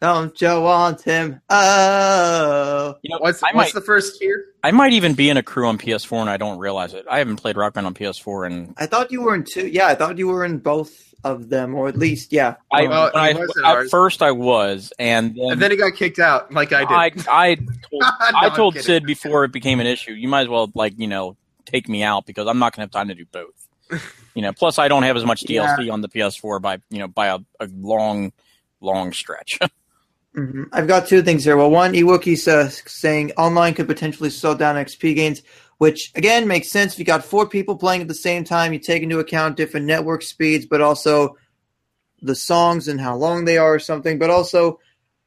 Speaker 2: Don't you want him? Oh,
Speaker 3: You know,
Speaker 1: What's
Speaker 3: I
Speaker 1: what's
Speaker 3: might
Speaker 1: the first tier?
Speaker 3: I might even be in a crew on PS4 and I don't realize it. I haven't played Rock Band on PS4 and
Speaker 2: I thought you were in two. Yeah, I thought you were in both of them, or at least, yeah.
Speaker 3: I,
Speaker 1: Well,
Speaker 3: when I
Speaker 1: was
Speaker 3: at
Speaker 1: ours.
Speaker 3: first I was, and then,
Speaker 1: And then he got kicked out, like I
Speaker 3: I
Speaker 1: did.
Speaker 3: I told,
Speaker 1: No,
Speaker 3: I told. Sid before it became an issue. You might as well like you know take me out because I'm not going to have time to do both. you know, plus I don't have as much DLC on the PS4 by you know by a, a long long stretch.
Speaker 2: Mhm. I've got two things here. Well, one, Ewookie's uh, saying online could potentially slow down XP gains, which again makes sense. If you got four people playing at the same time, you take into account different network speeds, but also the songs and how long they are or something. But also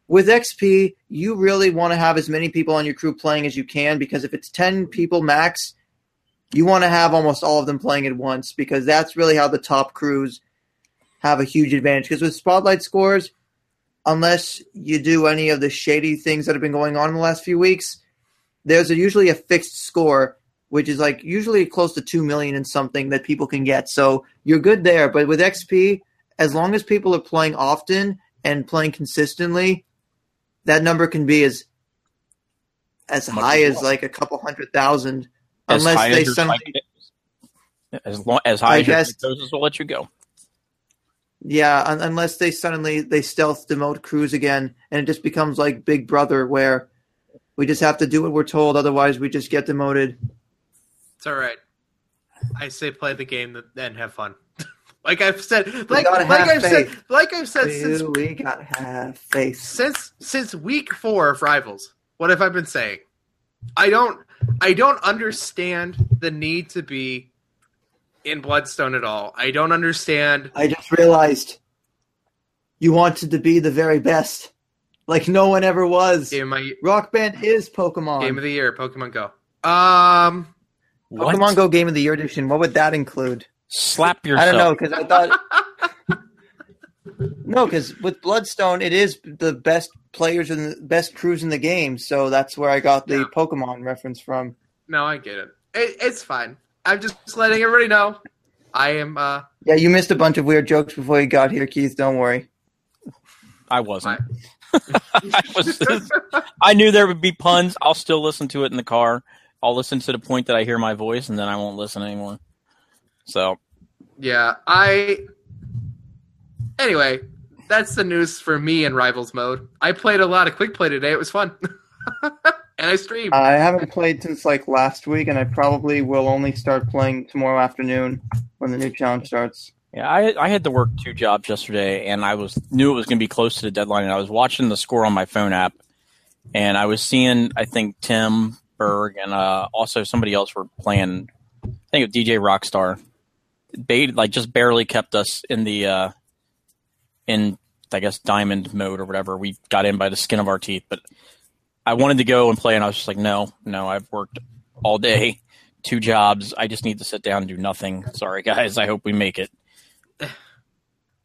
Speaker 2: with XP, you really want to have as many people on your crew playing as you can because if it's 10 people max, you want to have almost all of them playing at once because that's really how the top crews have a huge advantage. Because with spotlight scores, unless you do any of the shady things that have been going on in the last few weeks, there's a, usually a fixed score, which is like usually close to two million and something that people can get. So you're good there. But with XP, as long as people are playing often and playing consistently, that number can be as as
Speaker 3: Much
Speaker 2: high
Speaker 3: as well.
Speaker 2: like a couple hundred thousand,
Speaker 3: as
Speaker 2: unless they
Speaker 3: as
Speaker 2: suddenly
Speaker 3: as long as high
Speaker 2: I
Speaker 3: as your
Speaker 2: guess-
Speaker 3: psychosis will let you go.
Speaker 2: Yeah, un- unless they suddenly they stealth demote crews again, and it just becomes like Big Brother, where we just have to do what we're told, otherwise we just get demoted.
Speaker 1: It's all right. I say play the game and have fun. like I've said, like, like I've said, like I've said since
Speaker 2: we gotta have faith.
Speaker 1: since since week four of Rivals. What have I been saying? I don't I don't understand the need to be in Bloodstone at all. I don't understand.
Speaker 2: I just realized you wanted to be the very best, like no one ever was.
Speaker 1: Game of my
Speaker 2: Rock Band is Pokemon.
Speaker 1: game of the year, Pokemon Go. Um,
Speaker 3: What?
Speaker 2: Pokemon Go Game of the Year edition. What would that include?
Speaker 3: Slap yourself.
Speaker 2: I don't know because I thought no, because with Bloodstone, it is the best players and the best crews in the game. So that's where I got the
Speaker 1: Yeah.
Speaker 2: Pokemon reference from.
Speaker 1: no, I get it. it. It's fine. I'm just letting everybody know. I am. uh
Speaker 2: Yeah, you missed a bunch of weird jokes before you got here, Keith. Don't worry.
Speaker 3: I wasn't. I was. I knew there would be puns. I'll still listen to it in the car. I'll listen to the point that I hear my voice, and then I won't listen anymore. So
Speaker 1: Yeah, I. Anyway, that's the news for me in Rivals mode. I played a lot of quick play today. It was fun, and I streamed.
Speaker 2: I haven't played since like last week, and I probably will only start playing tomorrow afternoon when the new challenge starts.
Speaker 3: yeah, I I had to work two jobs yesterday, and I was knew it was going to be close to the deadline, and I was watching the score on my phone app, and I was seeing I think Tim Berg and uh, also somebody else were playing. I think of DJ Rockstar. They like just barely kept us in the uh, in I guess diamond mode or whatever. We got in by the skin of our teeth, but I wanted to go and play, and I was just like, no, no, I've worked all day, two jobs. I just need to sit down and do nothing. Sorry, guys. I hope we make it.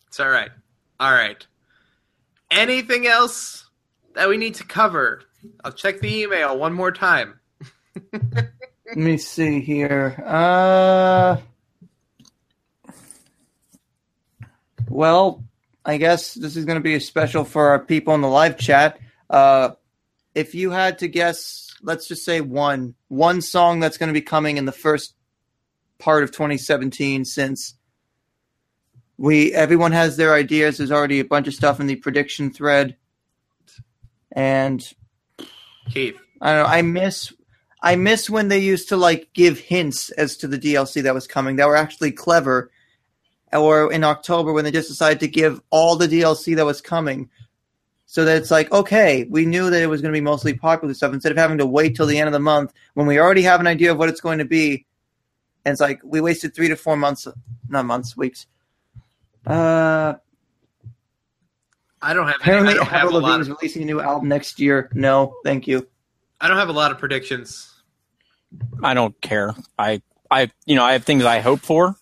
Speaker 1: It's all right. All right. Anything else that we need to cover? I'll check the email one more time.
Speaker 2: Let me see here. Uh, well, I guess this is going to be a special for our people in the live chat. Uh, if you had to guess, let's just say one one song that's going to be coming in the first part of 2017, since we everyone has their ideas. There's already a bunch of stuff in the prediction thread, and
Speaker 1: Keith.
Speaker 2: I don't know. I miss I miss when they used to like give hints as to the DLC that was coming that were actually clever. Or in October when they just decided to give all the DLC that was coming. So that it's like, okay, we knew that it was going to be mostly popular stuff instead of having to wait till the end of the month when we already have an idea of what it's going to be. And it's like we wasted three to four months, not months, weeks. Uh,
Speaker 1: I don't have. Any, I
Speaker 2: apparently,
Speaker 1: don't have a lot.
Speaker 2: Is
Speaker 1: Of,
Speaker 2: releasing a new album next year. No, thank you.
Speaker 1: I don't have a lot of predictions.
Speaker 3: I don't care. I, I, you know, I have things I hope for,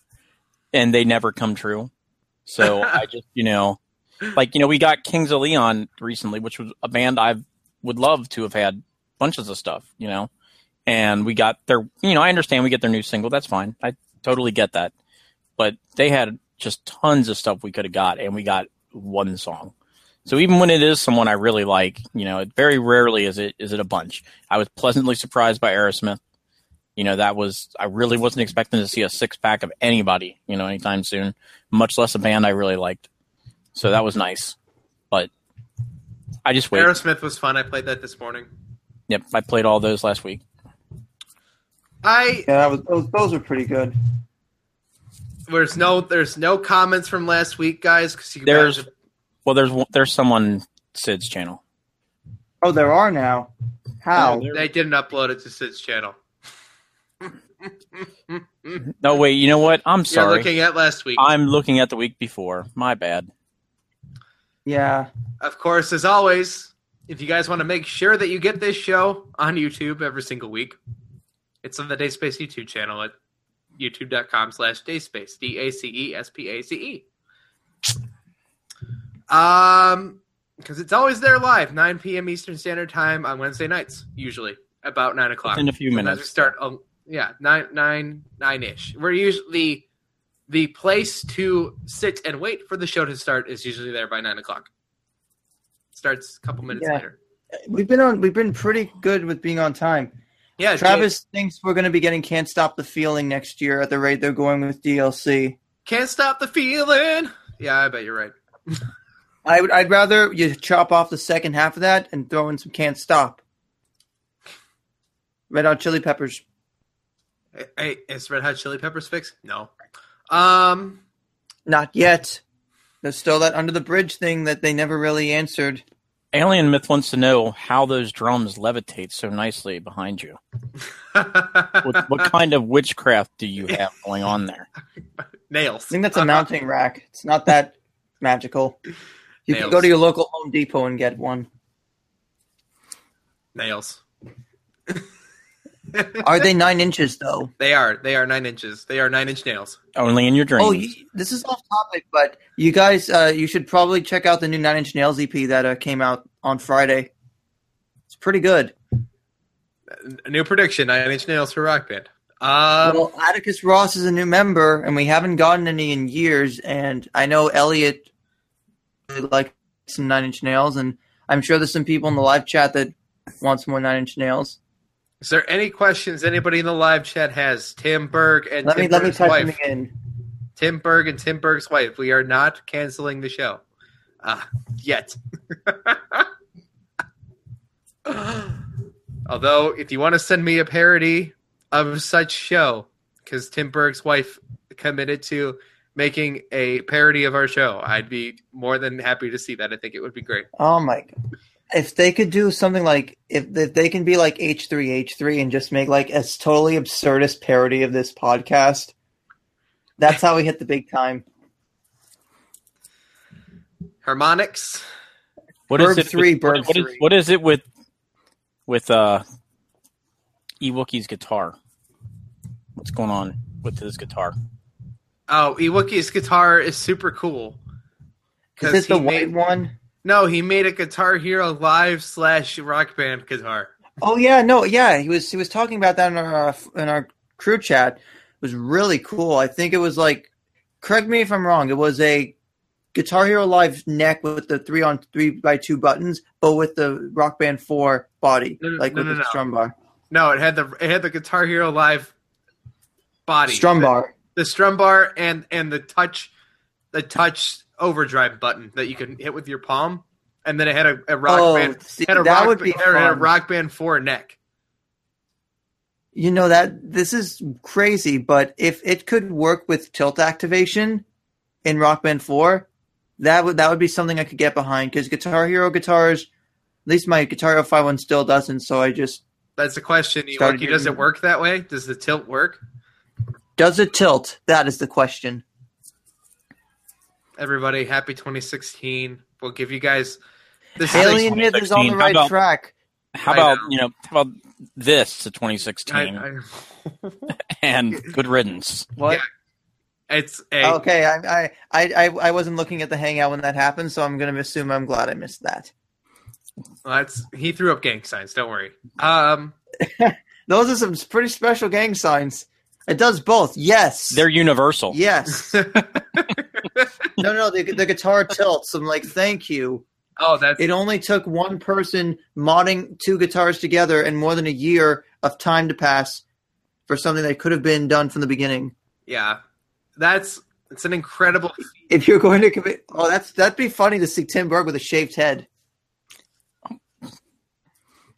Speaker 3: and they never come true. So I just, you know, like you know, we got Kings of Leon recently, which was a band I would love to have had bunches of stuff, you know, and we got their, you know, I understand we get their new single. That's fine. I totally get that, but they had just tons of stuff we could have got, and we got one song. So even when it is someone I really like, you know, it very rarely is it is it a bunch. I was pleasantly surprised by Aerosmith. You know, that was I really wasn't expecting to see a six pack of anybody, you know, anytime soon, much less a band I really liked. So that was nice. But I just wait.
Speaker 1: Aerosmith was fun. I played that this morning.
Speaker 3: Yep, I played all those last week.
Speaker 1: I
Speaker 2: Yeah, that was those, those were pretty good.
Speaker 1: there's no there's no comments from last week, guys. Because
Speaker 3: There's
Speaker 1: guys,
Speaker 3: well, there's there's someone Sid's channel.
Speaker 2: Oh, there are now. How?
Speaker 3: Yeah,
Speaker 1: they didn't upload it to Sid's channel.
Speaker 3: No, wait. You know what? I'm
Speaker 1: You're
Speaker 3: sorry.
Speaker 1: looking at last week.
Speaker 3: I'm looking at the week before. My bad.
Speaker 2: Yeah.
Speaker 1: Of course, as always, if you guys want to make sure that you get this show on YouTube every single week, it's on the Dacespace YouTube channel at youtube.com slash dacespace. D-A-C-E-S-P-A-C-E. Um, because it's always there live, 9 p.m. Eastern Standard Time on Wednesday nights, usually about 9 o'clock.
Speaker 3: In a few
Speaker 1: Sometimes
Speaker 3: minutes.
Speaker 1: we start, um, yeah, 9, 9, 9-ish. We're usually, the place to sit and wait for the show to start is usually there by 9 o'clock. Starts a couple minutes
Speaker 2: Yeah.
Speaker 1: later.
Speaker 2: We've been on we've been pretty good with being on time.
Speaker 1: Yeah,
Speaker 2: Travis thinks we're gonna be getting Can't Stop the Feeling next year at the rate they're going with DLC.
Speaker 1: Can't stop the feeling. Yeah, I bet you're right.
Speaker 2: I would I'd rather you chop off the second half of that and throw in some Can't Stop. Red Hot Chili Peppers.
Speaker 1: Hey, is Red Hot Chili Peppers fixed? No. Um,
Speaker 2: Not yet. There's still that under the bridge thing that they never really answered.
Speaker 3: Alien Myth wants to know how those drums levitate so nicely behind you. What, what kind of witchcraft do you have going on there?
Speaker 1: Nails.
Speaker 2: I think that's a mounting rack. It's not that magical. You can go to your local Home Depot and get one.
Speaker 1: Nails.
Speaker 2: Are they nine inches though?
Speaker 1: They are. They are nine inches. They are nine inch nails.
Speaker 3: Only in your dreams.
Speaker 2: Oh, you, this is off topic, but you guys, uh, you should probably check out the new Nine Inch Nails EP that uh, came out on Friday. It's pretty good.
Speaker 1: A new prediction: nine inch nails for rock band. Um,
Speaker 2: well, Atticus Ross is a new member, and we haven't gotten any in years. And I know Elliot really likes some Nine Inch Nails, and I'm sure there's some people in the live chat that wants more Nine Inch Nails.
Speaker 1: Is there any questions anybody in the live chat has? Tim Berg and
Speaker 2: Let
Speaker 1: Tim
Speaker 2: me let me
Speaker 1: Berg's
Speaker 2: type
Speaker 1: wife.
Speaker 2: them in.
Speaker 1: Tim Berg and Tim Berg's wife. We are not canceling the show. Uh, yet. Although, if you want to send me a parody of such show, because Tim Berg's wife committed to making a parody of our show, I'd be more than happy to see that. I think it would be great.
Speaker 2: Oh my! God. If they could do something like if, if they can be like H three H three and just make like a totally absurdist parody of this podcast, that's how we hit the big time.
Speaker 1: Harmonix.
Speaker 3: What is
Speaker 2: Bird
Speaker 3: it?
Speaker 2: three,
Speaker 3: with-
Speaker 2: Bird
Speaker 3: what is-
Speaker 2: three.
Speaker 3: what is it with with uh Ewookie's guitar? What's going on with his guitar?
Speaker 1: Oh, Iwookie's guitar is super cool.
Speaker 2: Is it the
Speaker 1: he
Speaker 2: white
Speaker 1: made,
Speaker 2: one?
Speaker 1: No, he made a Guitar Hero live slash rock band guitar.
Speaker 2: Oh yeah, no, yeah. He was he was talking about that in our uh, in our crew chat. It was really cool. I think it was like, correct me if I'm wrong. It was a Guitar Hero Live neck with the three on three by two buttons, but with the Rock Band Four body,
Speaker 1: No,
Speaker 2: like
Speaker 1: no,
Speaker 2: with
Speaker 1: no,
Speaker 2: the strum bar.
Speaker 1: No, it had the it had the Guitar Hero live body.
Speaker 2: Strum
Speaker 1: The-
Speaker 2: bar.
Speaker 1: The, strum bar and and the touch the touch overdrive button that you can hit with your palm. And then it had a, a rock
Speaker 2: Oh,
Speaker 1: band
Speaker 2: see,
Speaker 1: had a
Speaker 2: that
Speaker 1: rock,
Speaker 2: would be
Speaker 1: had a rock band four neck.
Speaker 2: You know that this is crazy, but if it could work with tilt activation in Rock Band Four, that would that would be something I could get behind. Because Guitar Hero guitars, at least my Guitar Hero Five One still doesn't. So I just
Speaker 1: That's the question. Does it work that way? Does the tilt work?
Speaker 2: does it tilt? That is the question.
Speaker 1: Everybody, happy 2016. We'll give you guys this is
Speaker 2: Alien Myth is on the right
Speaker 3: How about-
Speaker 2: track.
Speaker 3: How about
Speaker 1: know.
Speaker 3: you know? How about this to 2016
Speaker 1: I- I-
Speaker 3: and good riddance?
Speaker 2: What?
Speaker 1: Yeah. it's a
Speaker 2: Okay, I, I I I I wasn't looking at the hangout when that happened, so I'm gonna assume I'm glad I missed that.
Speaker 1: that's he threw up gang signs. Don't worry. Um,
Speaker 2: Those are some pretty special gang signs. It does both. Yes.
Speaker 3: They're universal.
Speaker 2: yes. No, no, the, the guitar tilts. I'm like, thank you.
Speaker 1: oh, that's
Speaker 2: It only took one person modding two guitars together and more than a year of time to pass for something that could have been done from the beginning.
Speaker 1: yeah. That's it's an incredible.
Speaker 2: If you're going to commit, oh, that's that'd be funny to see Tim Berg with a shaved head oh.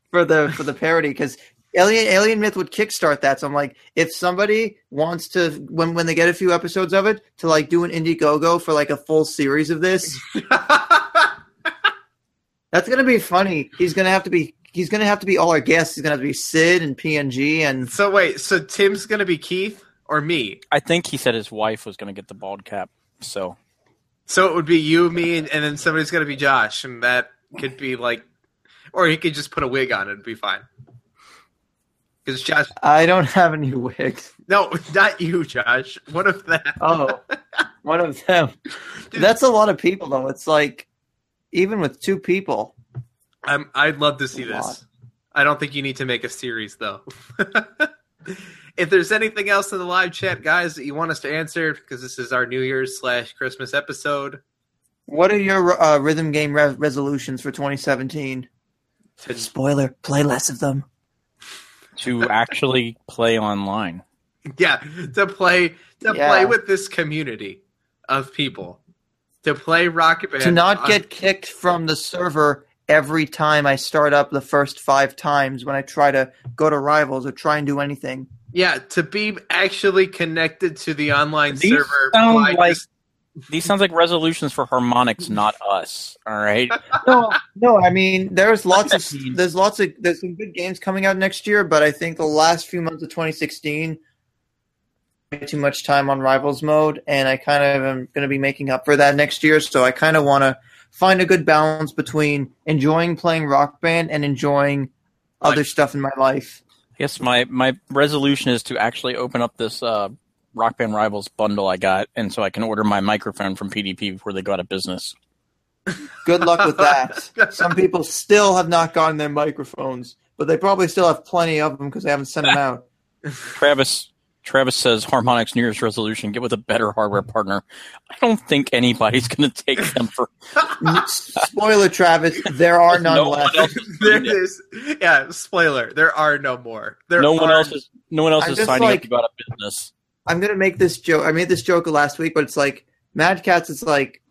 Speaker 2: for the for the parody because Alien Alien Myth would kickstart that. So I'm like, if somebody wants to when when they get a few episodes of it to like do an Indiegogo for like a full series of this, that's gonna be funny. He's gonna have to be he's gonna have to be all our guests. He's gonna have to be Sid and PNG and
Speaker 1: so wait, so Tim's gonna be Keith or me?
Speaker 3: I think he said his wife was going to get the bald cap. So
Speaker 1: So it would be you, me, and, and then somebody's gonna be Josh, and that could be like, or he could just put a wig on and be fine. Because Josh,
Speaker 2: I don't have any wigs.
Speaker 1: no, not you, Josh. One of them.
Speaker 2: Oh, one of them. That's a lot of people, though. It's like even with two people.
Speaker 1: I'm, I'd love to see
Speaker 2: lot.
Speaker 1: this. I don't think you need to make a series though. if there's anything else in the live chat, guys, that you want us to answer, because this is our New Year's slash Christmas episode,
Speaker 2: What are your uh, rhythm game re- resolutions for 2017?
Speaker 1: to,
Speaker 2: Spoiler: play less of them.
Speaker 3: To actually play online.
Speaker 1: yeah, to play to
Speaker 2: Yeah.
Speaker 1: play with this community of people, to play Rocket Band,
Speaker 2: to not
Speaker 1: on-
Speaker 2: get kicked from the server every time I start up the first five times when I try to go to rivals or try and do anything.
Speaker 1: yeah, to be actually connected to the online
Speaker 3: These
Speaker 1: server
Speaker 3: sound
Speaker 1: by
Speaker 3: like-
Speaker 1: just
Speaker 4: these sounds like resolutions for Harmonix, not us. All right.
Speaker 2: no, no. I mean, there's lots of there's lots of there's some good games coming out next year, but I think the last few months of 2016 too much time on rivals mode, and I kind of am going to be making up for that next year. So I kind of want to find a good balance between enjoying playing Rock Band and enjoying other stuff in my life.
Speaker 4: yes my my resolution is to actually open up this uh, Rock Band Rivals bundle I got, and so I can order my microphone from PDP before they go out of business.
Speaker 2: Good luck with that. Some people still have not gotten their microphones, but they probably still have plenty of them because they haven't sent them out.
Speaker 4: Travis Travis says Harmonix New Year's resolution: get with a better hardware partner. I don't think anybody's going to take them for.
Speaker 2: spoiler, Travis. There are none no left.
Speaker 1: there is, yeah. Spoiler. There are no more. There
Speaker 4: no one else is. No one else is signing like, up to go out of business.
Speaker 2: I'm going to make this joke. I made this joke last week, but it's like Mad Catz. It's like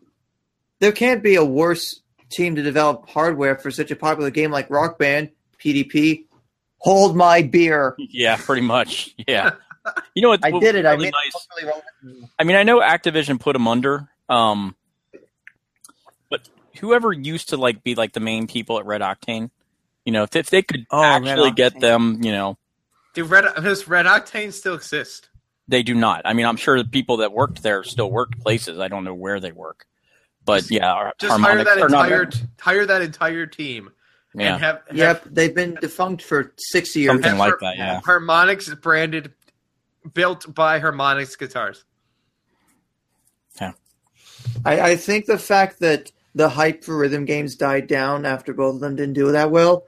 Speaker 2: there can't be a worse team to develop hardware for such a popular game like Rock Band, PDP. Hold my beer.
Speaker 4: Yeah, pretty much. Yeah. You know what?
Speaker 2: I did it. Really I mean,
Speaker 4: nice. I mean, I know Activision put them under, um, but whoever used to like be like the main people at Red Octane, you know, if, if they could oh, actually get them, you know,
Speaker 1: do Red does Red Octane still exist?
Speaker 4: They do not. I mean, I'm sure the people that worked there still worked places. I don't know where they work, but yeah,
Speaker 1: just hire that entire not, hire that entire team
Speaker 4: yeah.
Speaker 2: Have, have, yep, they've been defunct for six years.
Speaker 4: Something like that, yeah.
Speaker 1: Harmonix is branded built by Harmonix guitars.
Speaker 4: Yeah.
Speaker 2: I, I think the fact that the hype for rhythm games died down after both of them didn't do that well.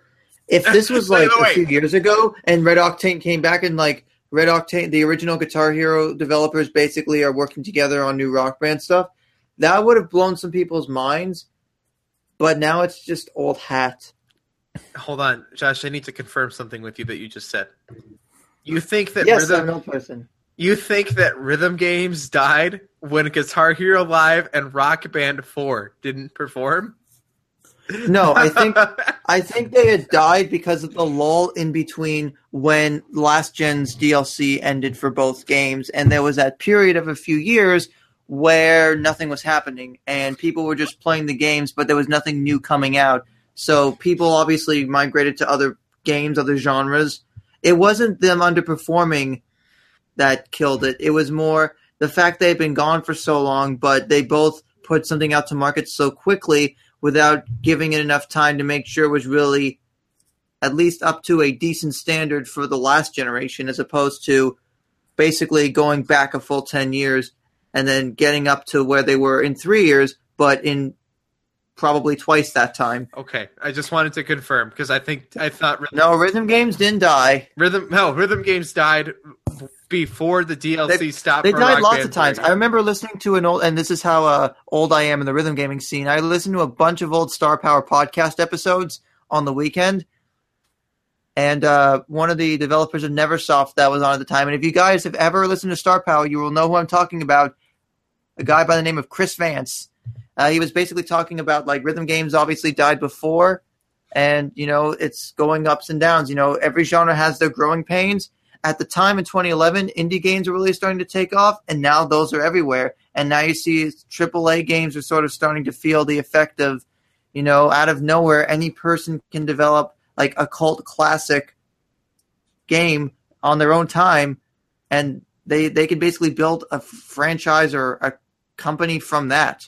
Speaker 2: If this was like a few years ago and Red Octane came back and like Red Octane, the original Guitar Hero developers basically are working together on new rock band stuff, that would have blown some people's minds. But now it's just old hat.
Speaker 1: Hold on, Josh. I need to confirm something with you that you just said. You think that
Speaker 2: yes, rhythm, I'm no person.
Speaker 1: You think that rhythm games died when Guitar Hero Live and Rock Band Four didn't perform?
Speaker 2: No, I think I think they had died because of the lull in between when last gen's DLC ended for both games, and there was that period of a few years where nothing was happening and people were just playing the games, but there was nothing new coming out. So people obviously migrated to other games, other genres, it wasn't them underperforming that killed it. It was more the fact they've been gone for so long, but they both put something out to market so quickly without giving it enough time to make sure it was really at least up to a decent standard for the last generation, as opposed to basically going back a full 10 years and then getting up to where they were in three years, but in probably twice that time.
Speaker 1: Okay, I just wanted to confirm because I think I thought
Speaker 2: rhythm, no rhythm games didn't die.
Speaker 1: Rhythm no rhythm games died before the DLC
Speaker 2: they,
Speaker 1: stopped.
Speaker 2: They died lots of times. I remember listening to an old, and this is how uh, old I am in the rhythm gaming scene. I listened to a bunch of old Star Power podcast episodes on the weekend. And uh, one of the developers of Neversoft that was on at the time. And if you guys have ever listened to Star Power, you will know who I'm talking about. A guy by the name of Chris Vance uh, he was basically talking about like rhythm games obviously died before, and you know it's going ups and downs. You know every genre has their growing pains. At the time in 2011, indie games were really starting to take off, and now those are everywhere. And now you see AAA games are sort of starting to feel the effect of, you know, out of nowhere, any person can develop like a cult classic game on their own time, and they they can basically build a franchise or a company from that.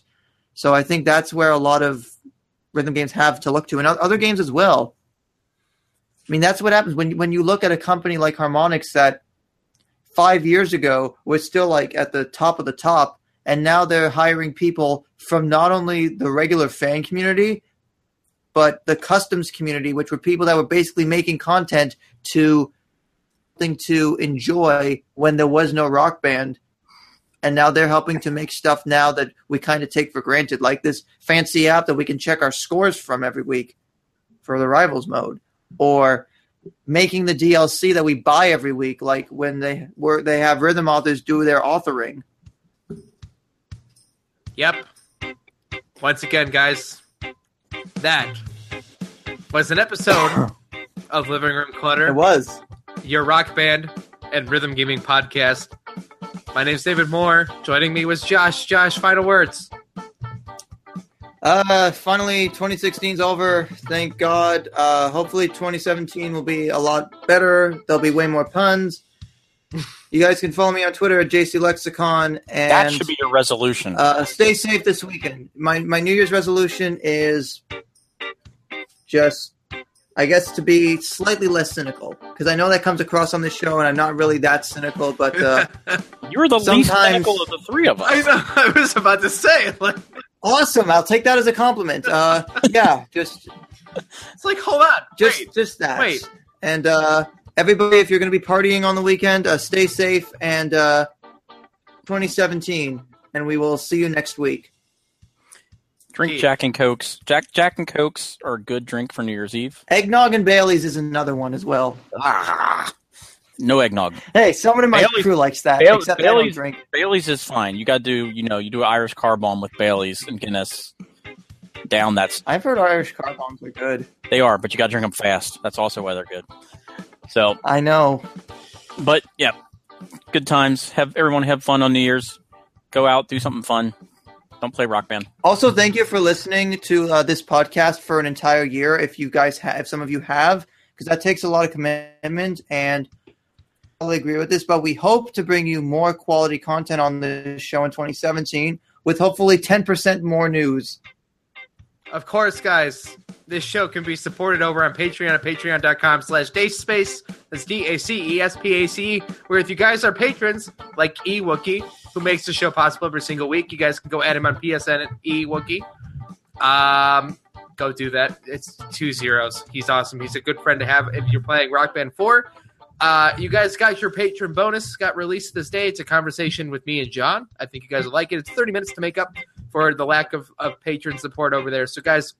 Speaker 2: So I think that's where a lot of rhythm games have to look to, and other games as well. I mean, that's what happens when when you look at a company like Harmonix that five years ago was still like at the top of the top, and now they're hiring people from not only the regular fan community, but the customs community, which were people that were basically making content to thing to enjoy when there was no rock band. And now they're helping to make stuff now that we kind of take for granted, like this fancy app that we can check our scores from every week for the rivals mode, or making the DLC that we buy every week, like when they were they have rhythm authors do their authoring.
Speaker 1: Yep. Once again, guys, that was an episode of Living Room Clutter.
Speaker 2: It was
Speaker 1: your rock band and rhythm gaming podcast My name's David Moore. Joining me was Josh. Josh, final words.
Speaker 2: Uh, finally, 2016's over. Thank God. Uh, hopefully, 2017 will be a lot better. There'll be way more puns. You guys can follow me on Twitter at JCLexicon. And
Speaker 4: that should be your resolution.
Speaker 2: Uh, stay safe this weekend. My my New Year's resolution is just, I guess, to be slightly less cynical because I know that comes across on this show, and I'm not really that cynical. But uh,
Speaker 4: you're the least cynical of the three of us.
Speaker 1: I, know, I was about to say, like,
Speaker 2: awesome. I'll take that as a compliment. Uh, yeah, just
Speaker 1: it's like, hold on,
Speaker 2: just
Speaker 1: wait,
Speaker 2: just that.
Speaker 1: Wait,
Speaker 2: and uh, everybody, if you're going to be partying on the weekend, uh, stay safe and uh, 2017, and we will see you next week.
Speaker 4: Drink Jack and Cokes. Jack Jack and Cokes are a good drink for New Year's Eve.
Speaker 2: Eggnog and Bailey's is another one as well.
Speaker 4: Ah, no eggnog.
Speaker 2: Hey, someone in my Bailey's, crew likes that. Bailey, except
Speaker 4: Bailey's,
Speaker 2: drink.
Speaker 4: Bailey's is fine. You got to do, you know, you do an Irish car bomb with Bailey's and Guinness. Down that's.
Speaker 2: I've heard Irish car bombs are good.
Speaker 4: They are, but you got to drink them fast. That's also why they're good. So
Speaker 2: I know,
Speaker 4: but yeah, good times. Have everyone have fun on New Year's. Go out, do something fun. Don't play rock band.
Speaker 2: Also, thank you for listening to uh, this podcast for an entire year. If you guys have, if some of you have, because that takes a lot of commitment, and I totally agree with this. But we hope to bring you more quality content on the show in 2017, with hopefully 10% more news.
Speaker 1: Of course, guys, this show can be supported over on Patreon at patreon.com slash dacespace. That's D-A-C-E-S-P-A-C-E. Where if you guys are patrons, like eWookie, who makes the show possible every single week, you guys can go add him on PSN at eWookie. Um, go do that. It's two zeros. He's awesome. He's a good friend to have if you're playing Rock Band 4. Uh, you guys got your patron bonus got released this day. It's a conversation with me and John. I think you guys will like it. It's 30 minutes to make up for the lack of, of patron support over there. So, guys,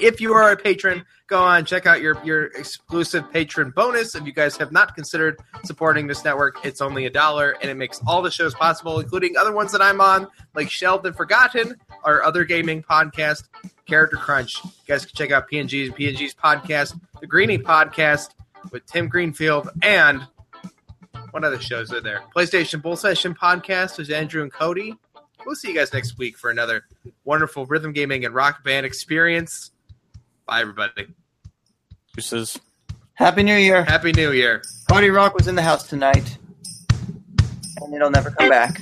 Speaker 1: if you are a patron, go on check out your your exclusive patron bonus. If you guys have not considered supporting this network, it's only a dollar, and it makes all the shows possible, including other ones that I'm on, like Shelved and Forgotten, our other gaming podcast, Character Crunch. You guys can check out PNG's PNG's podcast, the Greeny podcast with Tim Greenfield and what other shows are there? PlayStation Bull Session podcast with Andrew and Cody. We'll see you guys next week for another wonderful rhythm gaming and rock band experience. Bye, everybody.
Speaker 4: Deuces.
Speaker 2: Happy New Year.
Speaker 1: Happy New Year.
Speaker 2: Cody Rock was in the house tonight, and it'll never come back.